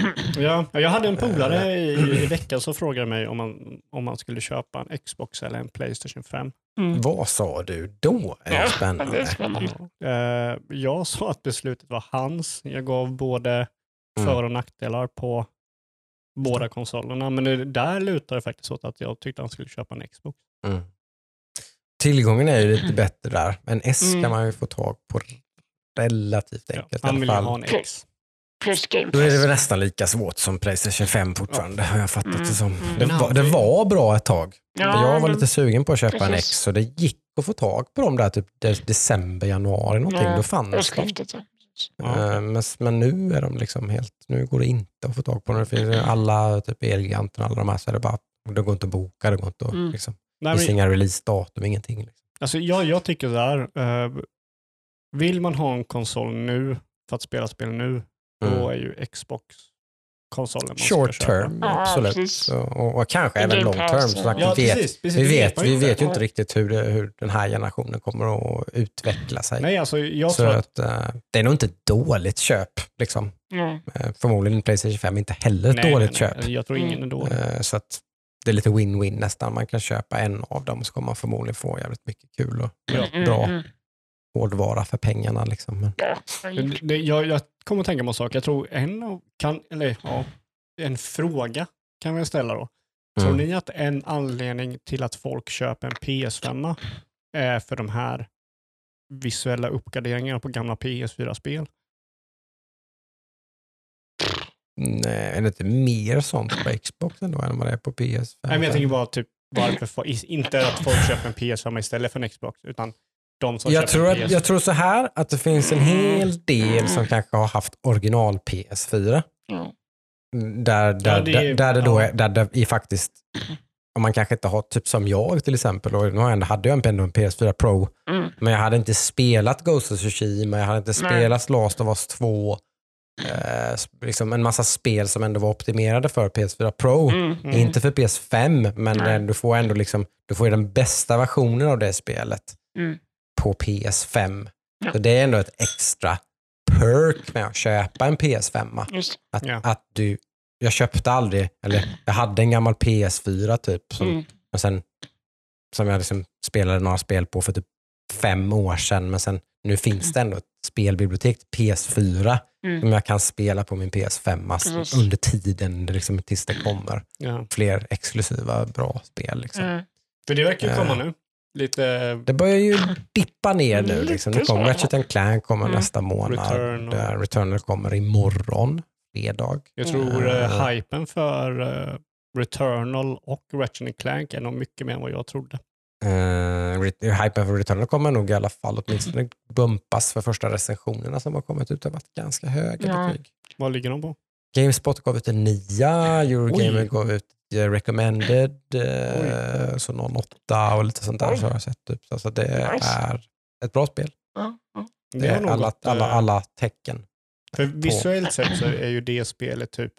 Ja, jag hade en polare i, i veckan som frågade mig om man, om man skulle köpa en Xbox eller en Playstation 5. Mm. Vad sa du då? Är Ja, det Det är spännande. spännande. Eh, jag sa att beslutet var hans. Jag gav både Mm. för och nackdelar på båda konsolerna. Men det, där lutar det faktiskt åt att jag tyckte han skulle köpa en Xbox. Mm. Tillgången är ju lite bättre där. En S Mm. kan man ju få tag på relativt Ja, enkelt i han alla vill ju fall. ha en X. Plus Game Då är det Pass. väl nästan lika svårt som Playstation 5 fortfarande har jag fattat Mm, det som. mm. Det var, det var bra ett tag. Ja, jag var men- lite sugen på att köpa en precis. X så det gick att få tag på dem där typ de- december, januari någonting. Ja, Då fanns de. Ja. Ja. Eh, Men, men nu är de liksom helt, nu går det inte att få tag på dem. Alla, typ Elgiganten och alla de här, så är det bara, det går inte att boka, det går inte att, Mm. liksom, det Nej, finns men, inga releasedatum, ingenting. Liksom. alltså, jag, jag tycker så här. eh, vill man ha en konsol nu för att spela spel nu, då Mm. är ju Xbox konsolen man Short term, Ja, absolut. och, och kanske även long term. Så sagt, Ja, vi vet, precis. precis vi det vet, vi vet ju inte riktigt hur, det, hur den här generationen kommer att utveckla sig. Nej, alltså jag så tror att... att, eh, det är nog inte ett dåligt köp. Liksom. Eh, förmodligen Playstation 5 inte heller ett nej, dåligt nej, köp. nej, Jag tror ingen är dålig. Eh, Så att det är lite win-win nästan. Man kan köpa en av dem så kommer man förmodligen få jävligt mycket kul och Ja. Mm, bra mm. hårdvara för pengarna. Liksom. Men, Ja, Det, jag, jag kommer att tänka på en sak. Jag tror en, av- kan, eller, ja, en fråga kan vi ställa då. Tror Mm. ni att en anledning till att folk köper en PS5 är för de här visuella uppgraderingarna på gamla PS4-spel? Nej, är det inte mer sånt på Xbox ändå än vad det är på PS5? Nej, men jag tänker bara typ varför, inte att folk köper en PS5 istället för en Xbox, utan de som jag, köper tror en att, PS5. jag tror så här att det finns en hel del som kanske har haft original PS4. ja. Där, där, Ja, det är- där, där det då ja. är, där det är faktiskt, om man kanske inte har, typ som jag till exempel, och nu hade jag ändå en PS4 Pro, Mm. men jag hade inte spelat Ghost of Tsushima, jag hade inte Nej. spelat Last of Us 2, eh, liksom en massa spel som ändå var optimerade för PS4 Pro. Mm. Mm. Inte för PS5, men Nej. du får ändå liksom, du får ju den bästa versionen av det spelet Mm. på PS5. Ja. Så det är ändå ett extra perk med att köpa en PS5. Just Att, Ja. att du, jag köpte aldrig, eller jag hade en gammal PS4 typ, som, mm. och sen, som jag liksom spelade några spel på för typ fem år sedan, men sen nu finns det ändå ett spelbibliotek till PS4 Mm. som jag kan spela på min PS5 alltså, under tiden liksom, tills det kommer Ja. fler exklusiva bra spel. Liksom. Mm. För det verkar ju Eh. komma nu. Lite... Det börjar ju dippa ner nu. Liksom. Det kommer Ratchet and Clank kommer Mm. nästa månad. Returnal. Returnal. Returnal kommer imorgon, fredag. Jag tror Mm. uh, hypen för eh, Returnal och Ratchet Clank är nog mycket mer än vad jag trodde. Uh, hypen för Returnal kommer nog i alla fall åtminstone bumpas för första recensionerna som har kommit ut. Det har varit ganska höga Ja. betyg. Vad ligger de på? Gamespot gav ut en nia, Eurogamer Oj. gav ut eh, recommended, eh, så någon åtta och lite sånt där Oj. så har jag sett. Typ. Så, det Nice. är ett bra spel. Ja, ja. Det har är nog alla, alla, eh, alla tecken. För visuellt sett så är ju det spelet typ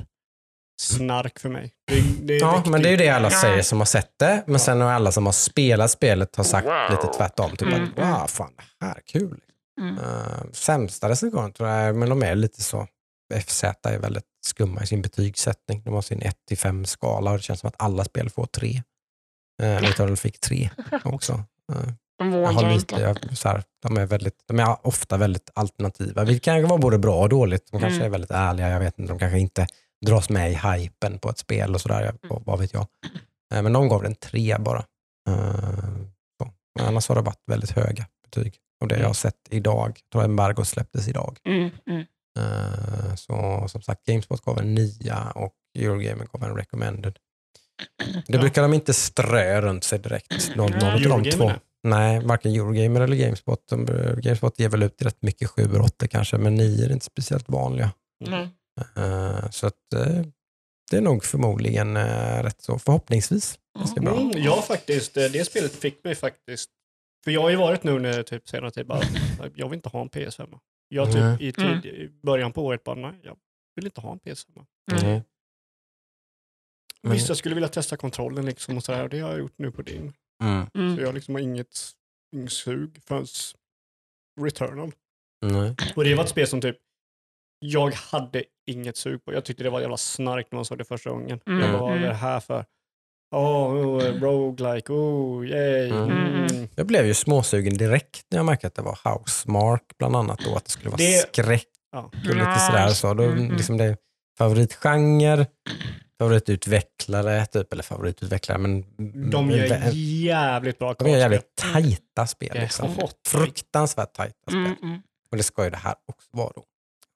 snark för mig. Det, det är Ja, riktigt- men det är ju det alla säger som har sett det. Men Ja. sen har alla som har spelat spelet har sagt Wow. lite tvärtom. Typ Mm, att wow, fan det här är kul. Mm. Uh, sämsta recensionen tror jag, men de är lite så. FZ är väldigt skumma i sin betygssättning. De har sin 1-5 skala och det känns som att alla spel får 3. Uh, Returnal fick 3 också. Uh, De jag har vågar lite, inte. jag, så här, de, är väldigt, de är ofta väldigt alternativa. Vilket kan vara både bra och dåligt. De kanske Mm. är väldigt ärliga, jag vet inte. De kanske inte dras med i hypen på ett spel och sådär. Mm. jag- Vad vet jag. Eh, Men de gav den tre bara. Eh, Så. Men annars har det varit väldigt höga betyg. Och det jag Mm. har sett idag, jag tror embargo släpptes idag. Mm. Mm. Eh, Så som sagt, Gamespot gav en nia och Eurogamer gav en recommended. Det Ja. brukar de inte strö runt sig direkt. Någon, någon av de två. Nej, varken Eurogamer eller Gamespot. De, Gamespot ger väl ut rätt mycket 7 8 kanske, men 9 är inte speciellt vanliga. Nej. Eh, så att, eh, det är nog förmodligen eh, rätt så, förhoppningsvis, ganska bra. Mm, ja, faktiskt. Det spelet fick mig faktiskt... För jag har ju varit nu under typ senare tid bara, jag vill inte ha en PS5. Jag typ Nej. i, tid, i början på året bara, nej, jag vill inte ha en PS5. Mm. Mm. Men- Visst, jag skulle vilja testa kontrollen liksom och sådär, och det har jag gjort nu på din. Mm. Så Mm. jag liksom har inget, inget sug förrän Returnal. Och det var ett spel som typ, jag hade inget sug på. Jag tyckte det var jävla snark när man såg det första gången. Mm, Jag bara, vad är mm. det här för? Åh, oh, roguelike, oh, yay. Mm. Mm. Jag blev ju småsugen direkt när jag märkte att det var Housemark bland annat då, att det skulle vara Det- skräck Ja. och lite sådär. Så. Då, mm, mm. liksom det favoritgenre, favoritutvecklare, typ, eller favoritutvecklare, men De gör jävligt bra de gör jävligt tajta spel. Det Liksom. Fruktansvärt tajta spel. Mm. Mm. Och det ska ju det här också vara då,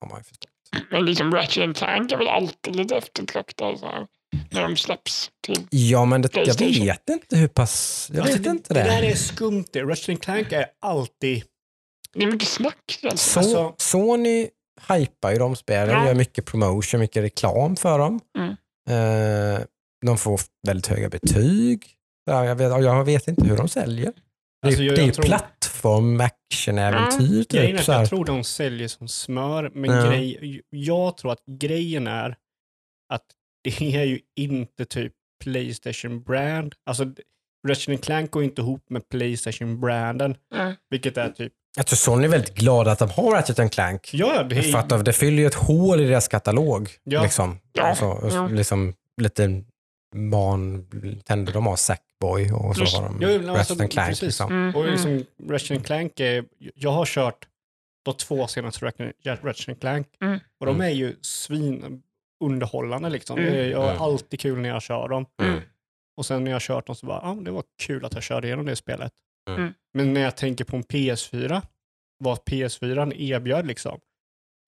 har man ju förstått. Men liksom Ratchet Clank är väl alltid lite eftertraktad. Så här. när de släpps till... Ja, men det, jag vet inte hur pass... Jag vet inte det. det. där är skumt det. Ratchet Clank är alltid... Det är mycket snack. Alltså. Så, alltså- Sony hypar ju de spelen, Ja. gör mycket promotion, mycket reklam för dem. Mm. Eh, de får väldigt höga betyg. Ja, jag, vet, jag vet inte hur de säljer. Det är, Alltså, jag- det är ju tror- plattform, action-äventyr. Är Typ, jag tror de säljer som smör, men Ja. grej, jag tror att grejen är att det är ju inte typ Playstation brand. Alltså Ratchet Clank går inte ihop med Playstation-branden, Mm. vilket är typ, Jag tror Sony är väldigt glada att de har Ratchet Clank. ja det För att är, det fyller ju ett hål i deras katalog. Ja. Liksom. Ja, Alltså, ja. liksom lite barn, Nintendo, de har Sackboy och så har de Jo, men alltså, Ratchet Clank. precis. Liksom. Mm, och mm. liksom Ratchet Clank är, jag har kört de två senaste Ratchet- Clank Mm. och de Mm. är ju svin underhållande liksom. Mm. Det är- Jag har Mm. alltid kul när jag kör dem. Mm. Och sen när jag har kört dem så bara, ja, det var kul att jag körde igenom det spelet. Mm. Men när jag tänker på en PS4, vad PS4 erbjöd liksom.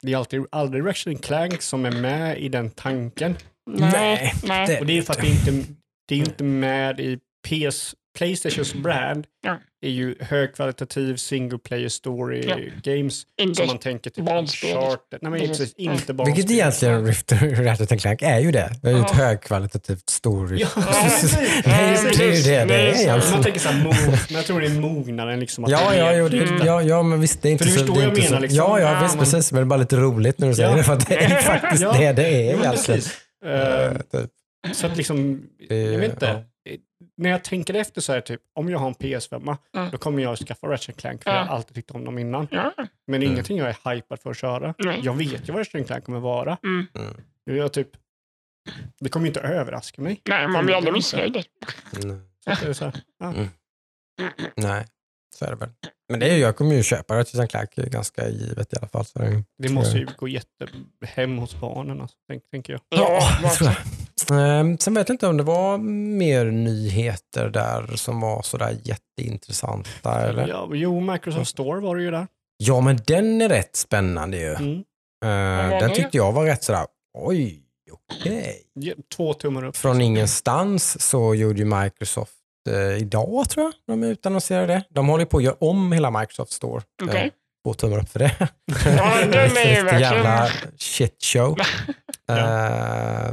Det är alltid, aldrig Ratchet Clank som är med i den tanken. Nej, nej. det- Och det är för att det är inte det är inte med i PS, Playstations brand. Ja. är ju högkvalitativ single player story Ja. games Inte som man tänker typ barnspel. Uncharted. Nej men Precis. precis, inte bara Vilket egentligen Rift Ratchet Clank är ju det. Det är ju ett Ja. högkvalitativt story. Ja, det är ju det, ju det, det är Nej, egentligen. Man tänker så här, mog, men jag tror det är mognare än liksom att Ja, det ja, jo, det, Mm. ja, ja, men visst, det är inte För du så... förstår det är vad jag inte menar, så, liksom. Ja, ja, visst, man- precis. Men det är bara lite roligt när du säger Ja. det, för att det är faktiskt Ja. det det är Ja, Eh, Eh, typ. Så att liksom, Det- jag vet inte. ja. När jag tänker efter så är det typ, om jag har en PS5, Mm. då kommer jag att skaffa Ratchet Clank för Ja. jag har alltid tyckt om dem innan. Ja, Men Mm. ingenting jag är hypad för att köra. nej. Jag vet ju vad Ratchet Clank kommer vara. Mm. Mm. Jag typ, det kommer ju inte överraska mig. Nej, man blir aldrig missnöjd. Nej. Så det är så här, ja. Mm. Nej, så är det väl. Men det är, jag kommer ju köpa det är ganska givet i alla fall. Så det Det måste ju gå jättehem hos barnen, alltså, tänk, tänker jag. Ja, det tror jag. Ehm, sen vet jag inte om det var mer nyheter där som var sådär jätteintressanta. Eller? Ja. Ja, jo, Microsoft Store var det ju där. men den är rätt spännande ju. Mm. Ehm, den det? tyckte jag var rätt sådär, oj, okej. Ge- Två tummar upp. Från ingenstans så gjorde ju Microsoft idag tror jag de utannonserade det. De håller ju på att göra om hela Microsoft Store. Eh, två tummar upp för det. Ja, den är ju verkligen- jävla shit show. Ja. Eh,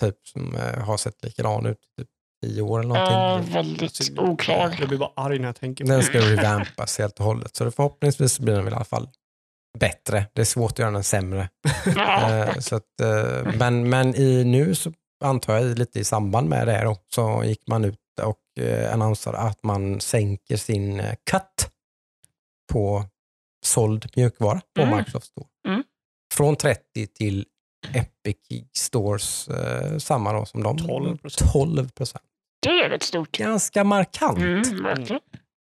typ som eh, har sett likadan ut i typ tio år eller Ja, någonting. väldigt oklar. Jag blir bara arg när jag tänker på Den det. ska revampas helt och hållet. Så det förhoppningsvis blir den väl i alla fall bättre. Det är svårt att göra den sämre. Ja, Eh, så att, eh, men men i, nu så antar jag lite i samband med det då, så gick man ut eh, att man sänker sin eh, cut på såld mjukvara på Mm. Microsoft Store. Mm. Från 30 till Epic Stores eh, samma då som de. 12%. 12 procent. det är rätt stort. Ganska markant. Mm.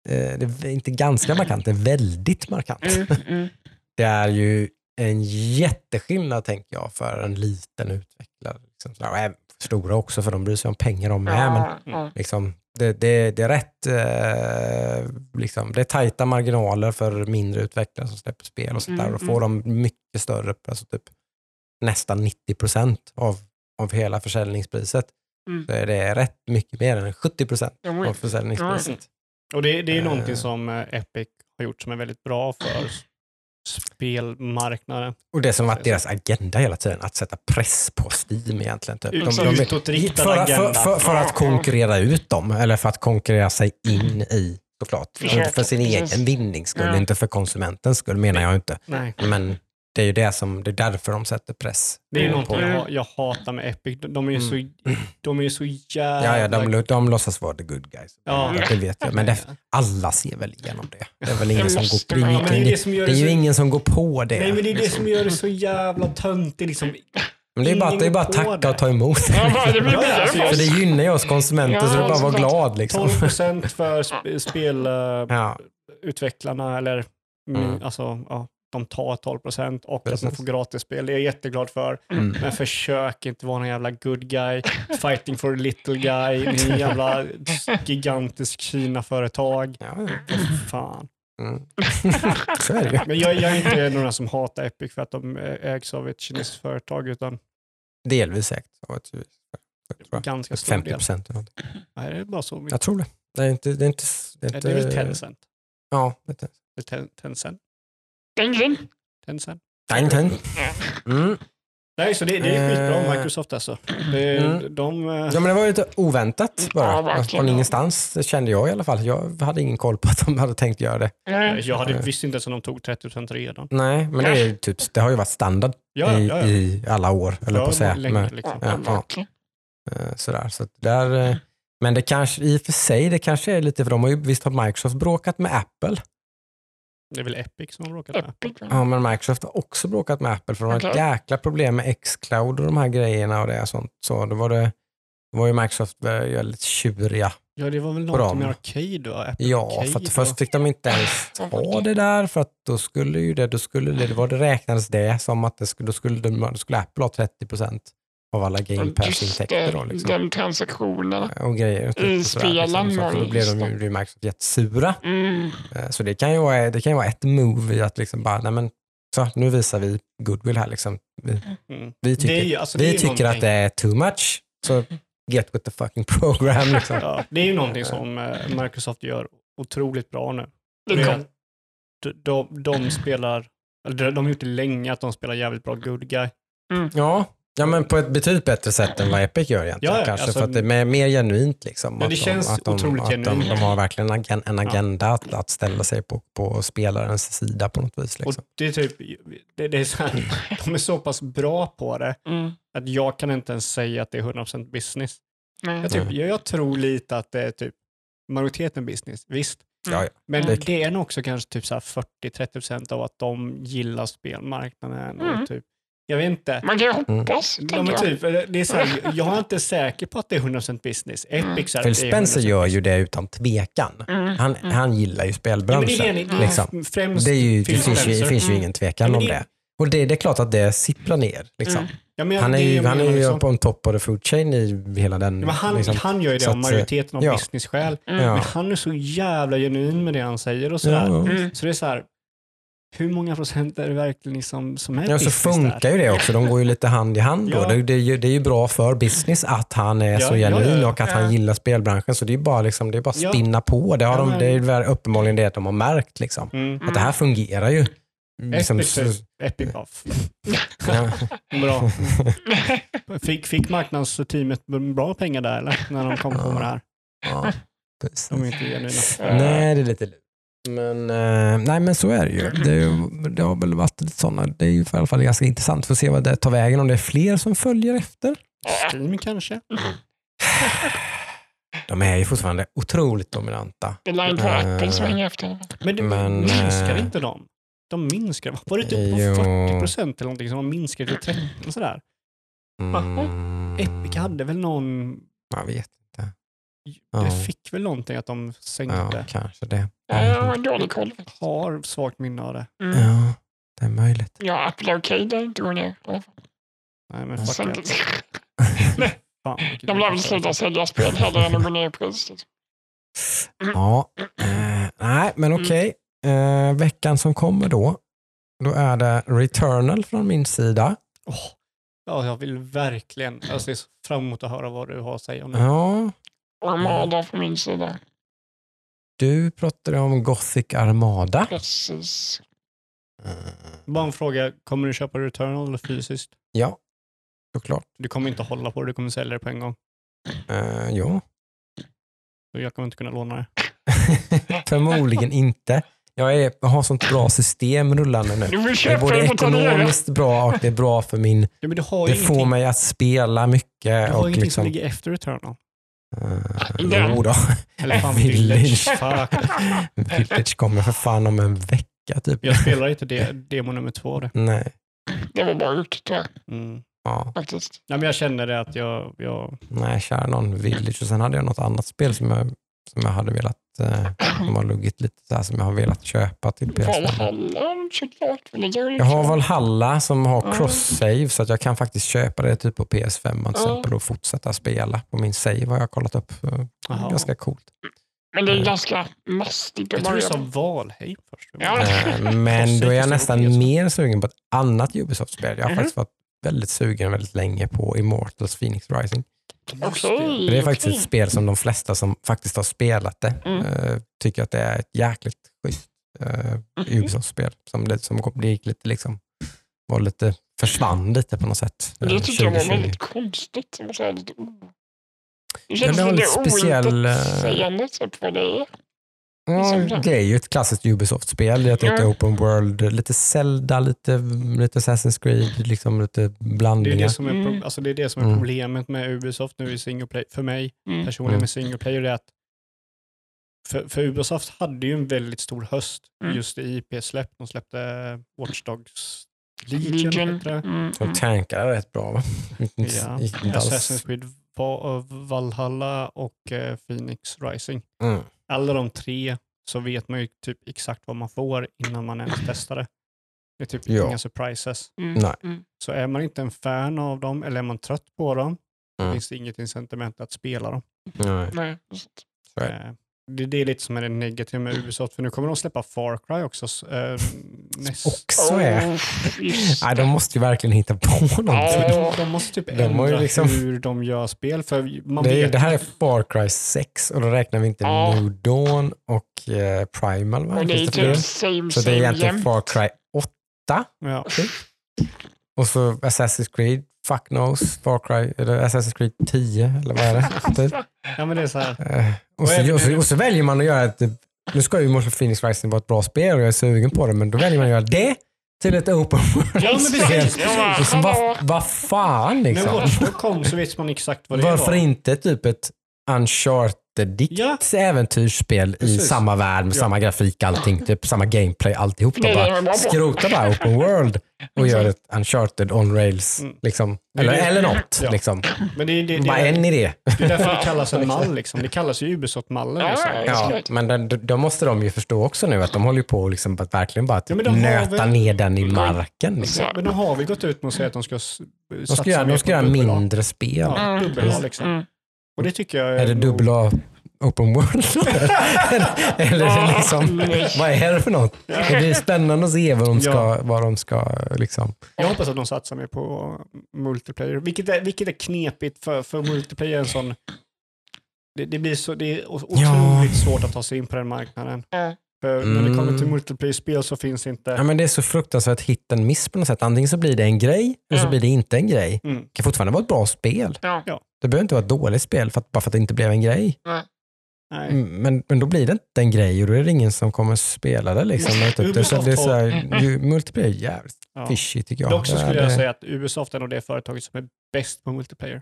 Eh, det är inte ganska markant, det är väldigt markant. Mm, mm. Det är ju en jätteskillnad tänker jag för en liten utvecklare. Liksom, sådär. och även för stora också för de bryr sig om pengar de med. Men liksom, det, det, det är rätt eh, liksom, det är tajta marginaler för mindre utvecklare som släpper spel och sånt där. Mm, Och får de mycket större, alltså typ nästan 90 procent av, av hela försäljningspriset Mm. så är det rätt mycket mer än 70 procent av försäljningspriset. Och det, det är Eh. någonting som eh, Epic har gjort som är väldigt bra för spelmarknaden. Och det som varit deras agenda hela tiden, att sätta press på Steam egentligen. Typ. Ut- de, utåtriktad för, för, agenda. för, för att konkurrera ut dem, eller för att konkurrera sig in i, såklart. För, Försöka, för sin egen vinnings skull, Ja. inte för konsumentens skull menar jag inte. Nej, Men det är ju det som, det är därför de sätter press. det är Mm. någonting jag, Mm. jag hatar med Epic. De är ju Mm. så, de är ju så jävla... Ja, ja de, de låtsas vara the good guys. Ja. Det vet jag. Men det, alla ser väl igenom det. Det är väl ingen som går på det. Är det är ingen- det som Det är ju så... ingen som går på det. Nej, men det är det liksom. som gör det så jävla töntigt. Liksom. Men det är bara, det är bara att tacka det. och ta emot. Ja, det blir Ja, alltså, för det gynnar ju oss konsumenter Ja, så det är bara att vara glad. Liksom. 12 procent för sp- spelutvecklarna Ja. eller mm. Mm. alltså, ja, de tar 12 procent och att man Precis. får gratisspel. Det är jag jätteglad för. Mm. Men försök inte vara någon jävla good guy, fighting for a little guy, ni är jävla gigantisk Kina-företag. Ja, ja. Fan. Mm. Det. Men jag, jag är inte några som hatar Epic för att de ägs av ett kinesiskt företag, utan Delvis du. tror jag. Ganska stor 50 del. procent. Nej, det är bara så mycket. Jag tror det. Det är inte... Det är, inte, det är, Det inte, är väl Tencent? Ja, det är Det är Ten- Tencent? Ding, ding. Mm. Nej, så det, det är skitbra Eh. Microsoft alltså. Det, Mm. de, eh, Ja, men det var ju lite oväntat bara. Ja, verkligen. Från ingenstans, det kände jag i alla fall. Jag hade ingen koll på att de hade tänkt göra det. Nej. jag hade, visste inte ens om de tog 30% redan. Nej, men det, är ju typ, det har ju varit standard Ja, i, ja, ja. i alla år, eller på att säga. länge, Men, liksom. Eh, sådär. Så där, men det kanske, i och för sig, det kanske är lite, för de har ju visst har Microsoft bråkat med Apple. Det är väl Epic som har råkat med. Va? Ja, men Microsoft har också bråkat med Apple för de har ett jäkla problem med Xcloud och de här grejerna och det och sånt. Så då var det, då var ju Microsoft väldigt tjuriga. Ja, det var väl något med. Arcade va? Apple Ja, Arcade för att och- först fick de inte ens ta det där för att då skulle ju det, då skulle det, det, var det räknades det som att det skulle, då skulle, de, då skulle Apple ha 30 procent av alla Game Just Pass-intäkter. då, Liksom. Den transaktionen. Och grejer. typ I och sådär, spelen liksom. då blev de ju, Microsoft jättesura. Mm. Eh, Så det kan ju vara, det kan ju vara ett move i att liksom bara, nej men, så nu visar vi goodwill här liksom. Vi, Mm. vi tycker, ju- alltså, vi tycker att det är too much, så get with the fucking program. Liksom. Ja, det är ju någonting som eh, Microsoft gör otroligt bra nu. De, de, de spelar, eller de har gjort det länge att de spelar jävligt bra good guy. Ja, ja, men på ett betydligt bättre sätt än vad Epic gör egentligen. Ja, ja, kanske, alltså- för att det är mer, mer genuint. Liksom, Ja, det att de, känns att de, otroligt att de, genuint. de har verkligen en en agenda att, att ställa sig på, på spelarens sida på något vis. Liksom. Och det är typ, det, det är så här, de är så pass bra på det Mm. att jag kan inte ens säga att det är 100% business. Nej. Jag, typ, Mm. jag, jag tror lite att det är typ majoriteten business, visst. Ja, ja. Men Det- det är nog också kanske typ så här 40-30% av att de gillar spelmarknaden. Mm. Och typ, jag vet inte. Man kan ju hoppas. Ja, men jag. typ, det är så här, jag är inte säker på att det är 100% business. Epic här, Phil det Spencer 100% gör ju det utan tvekan. Mm. Han, han gillar ju Ja, spelbranschen. det det, det är liksom. Det, är ju, det, finns ju, det Spencer. finns ju Mm. ingen tvekan Ja, men om det- det. Och det, det är klart att det sipprar ner. Liksom. Mm. Ja, men Han är det ju, jag han är ju liksom. på en top of the food chain i hela den. Ja, men han, liksom. han gör ju det av att, majoriteten av ja. business-skäl. Mm. Ja. Men han är så jävla genuin med det han säger och sådär. Ja, Mm. Så det är så här, hur många procent är det verkligen liksom som är Ja, så funkar där? ju det också. De går ju lite hand i hand då. Ja. Det, det, är ju, det är ju bra för business att han är Ja, så ja, genuin ja, och att ja. han gillar spelbranschen. Så det är bara, liksom, det är bara Ja. spinna på. Det, har Ja, de, det är uppenbarligen det de har märkt. Liksom. Mm. Att det här fungerar ju. Liksom, Epic, så- Epic off. ja. Bra. Fick, fick marknadsteamet bra pengar där eller? När de kom på med det här. Ja, precis. De är inte genuina. Nej, det är lite lurt. Men, eh, nej, men så är det ju. Det, är det har väl varit lite sådana. Det är ju i alla fall ganska intressant för att se vad det tar vägen. Om det är fler som följer efter. Steam kanske? De är ju fortfarande otroligt dominanta. Det lär inte vara Eh, Apple som hänger efter. Men, det, Men, minskar eh, inte de? De minskar. Var det typ Jo. på 40 procent eller någonting som de minskade till 30 och sådär? Mm, Epic hade väl någon... Jag vet inte. Det Ja. fick väl någonting att de Ja, sänkte. kanske det. Ja, jag har dålig koll. Har svagt minne av det. Mm. Ja, det är möjligt. Ja, Apple Arcade är inte går ner. Nej, men fuck Sen- it. Fan, De lär väl sluta sälja spel hellre än att gå ner i pris. liksom. Ja, eh, nej, men Mm. okej. Eh, veckan som kommer då, då är det Returnal från min sida. Åh, Ja, jag vill verkligen. Jag ser fram emot att höra vad du har att säga om det. Ja, Armada från min sida. du pratade om Gothic Armada. Precis. Eh, Bara en fråga, kommer du köpa Returnal eller fysiskt? ja, såklart. Du kommer inte hålla på det, du kommer sälja det på en gång. Uh, jo, Så jag kommer inte kunna låna det. förmodligen inte. Jag, är, jag har sånt bra system rullande nu. Det är både ekonomiskt bra och det är bra för min... Ja, men du har Det får ingenting, mig att spela mycket. du har och ingenting liksom, som ligger efter Returnal. Uh, Den. jo då. Village. Village. Kommer för fan om en vecka typ. Jag spelar inte det, demo nummer två. Det. Nej. Det var bara ut tror jag Mm. Ja. faktiskt. Nej, men jag känner det att jag... jag Nej, jag kör någon Village och sen hade jag något annat spel som jag, som jag hade velat, eh, som har luggit lite så här, som jag har velat köpa till PS5. Valhalla såklart. Vill jag har Valhalla som har Mm. cross-save så att jag kan faktiskt köpa det typ på PS5 till exempel och fortsätta spela på min save har jag kollat upp. Eh, Jaha. Ganska coolt. Men det är ganska mastigt jag tror du sa. Valheim först. Ja. Eh, Men då är jag nästan PS5. mer sugen på ett annat Ubisoft-spel. Jag har Mhm. faktiskt varit väldigt sugen väldigt länge på Immortals Phoenix Rising. För det är faktiskt okej. ett spel som de flesta som faktiskt har spelat det Mm. eh, tycker att det är ett jäkligt schysst uh, Ubisoft-spel. Som, det- som det gick lite liksom, var lite, försvann lite på något sätt. eh, Det tyckte jag var 2020. väldigt konstigt. Det var så här lite. Det Ja, känns det lite speciell, eh, ointetsägande typ vad det är. Ja, det är ju ett klassiskt Ubisoft-spel. Det är ett Ja. open world, lite Zelda, lite, lite Assassin's Creed, liksom lite Det är blandningar. det som är, pro- Mm. alltså det är, det som är Mm. problemet med Ubisoft nu i single play, för mig Mm. personligen Mm. med single player, är att för, för Ubisoft hade ju en väldigt stor höst Mm. just i IP-släpp. De släppte Watch Dogs Legion, Legion. Mm. De Mm. tankade rätt bra va? Ja. Assassin's Creed Va- Valhalla och eh, Phoenix Rising. Mm. Alla de tre så vet man ju typ exakt vad man får innan man ens testar det. Det är typ Ja. inga surprises. Mm. Nej. Mm. Så är man inte en fan av dem eller är man trött på dem Mm. finns det inget incitament att spela dem. Nej, Nej. Eh, Det, det är lite som är det negativa med Ubisoft, för nu kommer de släppa Far Cry också. Också är. Oh, just. Nej, de måste ju verkligen hitta på någonting. Ja. de måste typ De har ju ändra liksom- hur de gör spel. För man Det, är, vet det här är Far Cry 6 och då räknar vi inte Ja. New Dawn och eh, Primal. Va? Och det är typ same, Så det är egentligen jämt. Far Cry 8 Ja. och så Assassin's Creed, fuck knows, Far Cry, eller Assassin's Creed 10 eller vad är det? Typ. ja, men det är så här. Eh, och, är så, och, så, och så väljer man att göra ett, nu ska ju Mortal Phoenix Rising vara ett bra spel och jag är sugen på det, men då väljer man att göra det till ett open world Ja, men Liksom, hallå. vad, vad fan liksom. Watch Dogs kom så vet man exakt vad det Varför var. inte typ ett Uncharted-dikt Ja. äventyrsspel i samma värld med Ja. samma grafik, allting, typ samma gameplay, alltihop. Då Det det bara jag var på. skrota bara open world och gör ett Uncharted on rails. Mm. Liksom. Det Eller, det- eller något. Ja. Liksom. Men det, är- det, det, Bara är- en idé. det är därför det kallas en mall. Liksom. Det kallas ju Ubisoft-mallen. Ja, Liksom. ja. Ja, men den, då måste de ju förstå också nu att de håller på liksom att verkligen bara Ja, typ de har nöta väl- ner den i marken. Liksom. Ja, men de har väl gått ut med att säga att de ska s- De satsa ska göra, de ska göra mindre spel. Ja, Mm, dubbel-A mm, liksom. Mm. Och det tycker jag Är det nog- dubbel A open world? Eller är det liksom, nej. vad är det för något? Det blir spännande att se vad de ska, Ja. vad de ska liksom. Jag hoppas att de satsar mer på multiplayer, vilket är, vilket är knepigt för, för multiplayer är en sån... Det, det blir så, det är otroligt Ja. svårt att ta sig in på den marknaden. Ja. För när det kommer till Mm. multiplayer-spel så finns inte... Ja, men det är så fruktansvärt hit and miss på något sätt. Antingen så blir det en grej eller så blir det inte en grej. Mm. Det kan fortfarande vara ett bra spel. Ja. Det behöver inte vara ett dåligt spel för att, bara för att det inte blev en grej. Nej. Mm, Men, men då blir det inte en grej och då är det ingen som kommer spela det. Liksom. Ja, Det, är- det, är så- är så här, Ubisoft ju, multiplayer är jävligt Ja. fishy tycker jag. Dock så skulle jag det- säga att Ubisoft är nog det företaget som är bäst på multiplayer.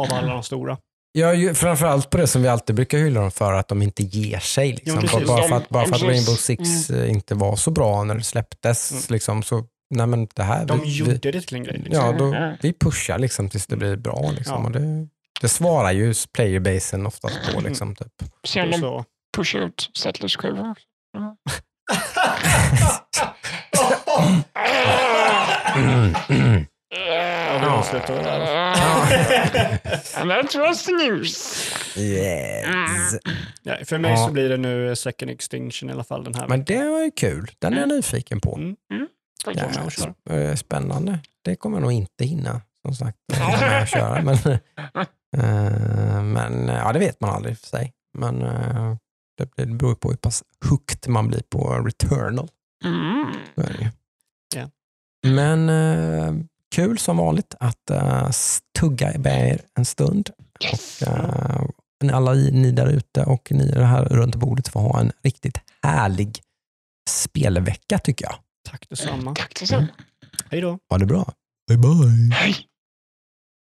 Av alla de stora. Ja, ju, framförallt på det som vi alltid brukar hylla dem för, att de inte ger sig. Liksom. Ja, bara, för att, bara för att Rainbow. Six eh, inte var så bra när det släpptes. Mm. Liksom, så, nej men det här, De vi, gjorde vi, det till en grej. Liksom. ja, då, Mm. vi pushar liksom tills det blir bra. Liksom, Ja. och det, det svarar ju playerbasen oftast på. Liksom, typ. Sen de pushar ut Settlers Crew. Mm, mm. Ja, vi avslutar det där. And that was the news. Yes. Ja, för mig Ja. så blir det nu Second Extinction i alla fall den här Men det var ju kul. Den är jag nyfiken på. Mm. Ja, Faktiskt. eh, spännande. Det kommer jag nog inte hinna som sagt hinna med att köra. Men, eh, men eh, ja, det vet man aldrig för sig. Men eh, det, det beror på hur pass hooked man blir på Returnal. Mm. Så är det ju. Ja. Men eh, kul som vanligt att uh, tugga med er en stund. Yes. Och, ni alla ni där ute och ni här runt bordet får ha en riktigt härlig spelvecka tycker jag. Tack detsamma. Tack detsamma. Hej då. Ha det bra. Bye bye. Hej.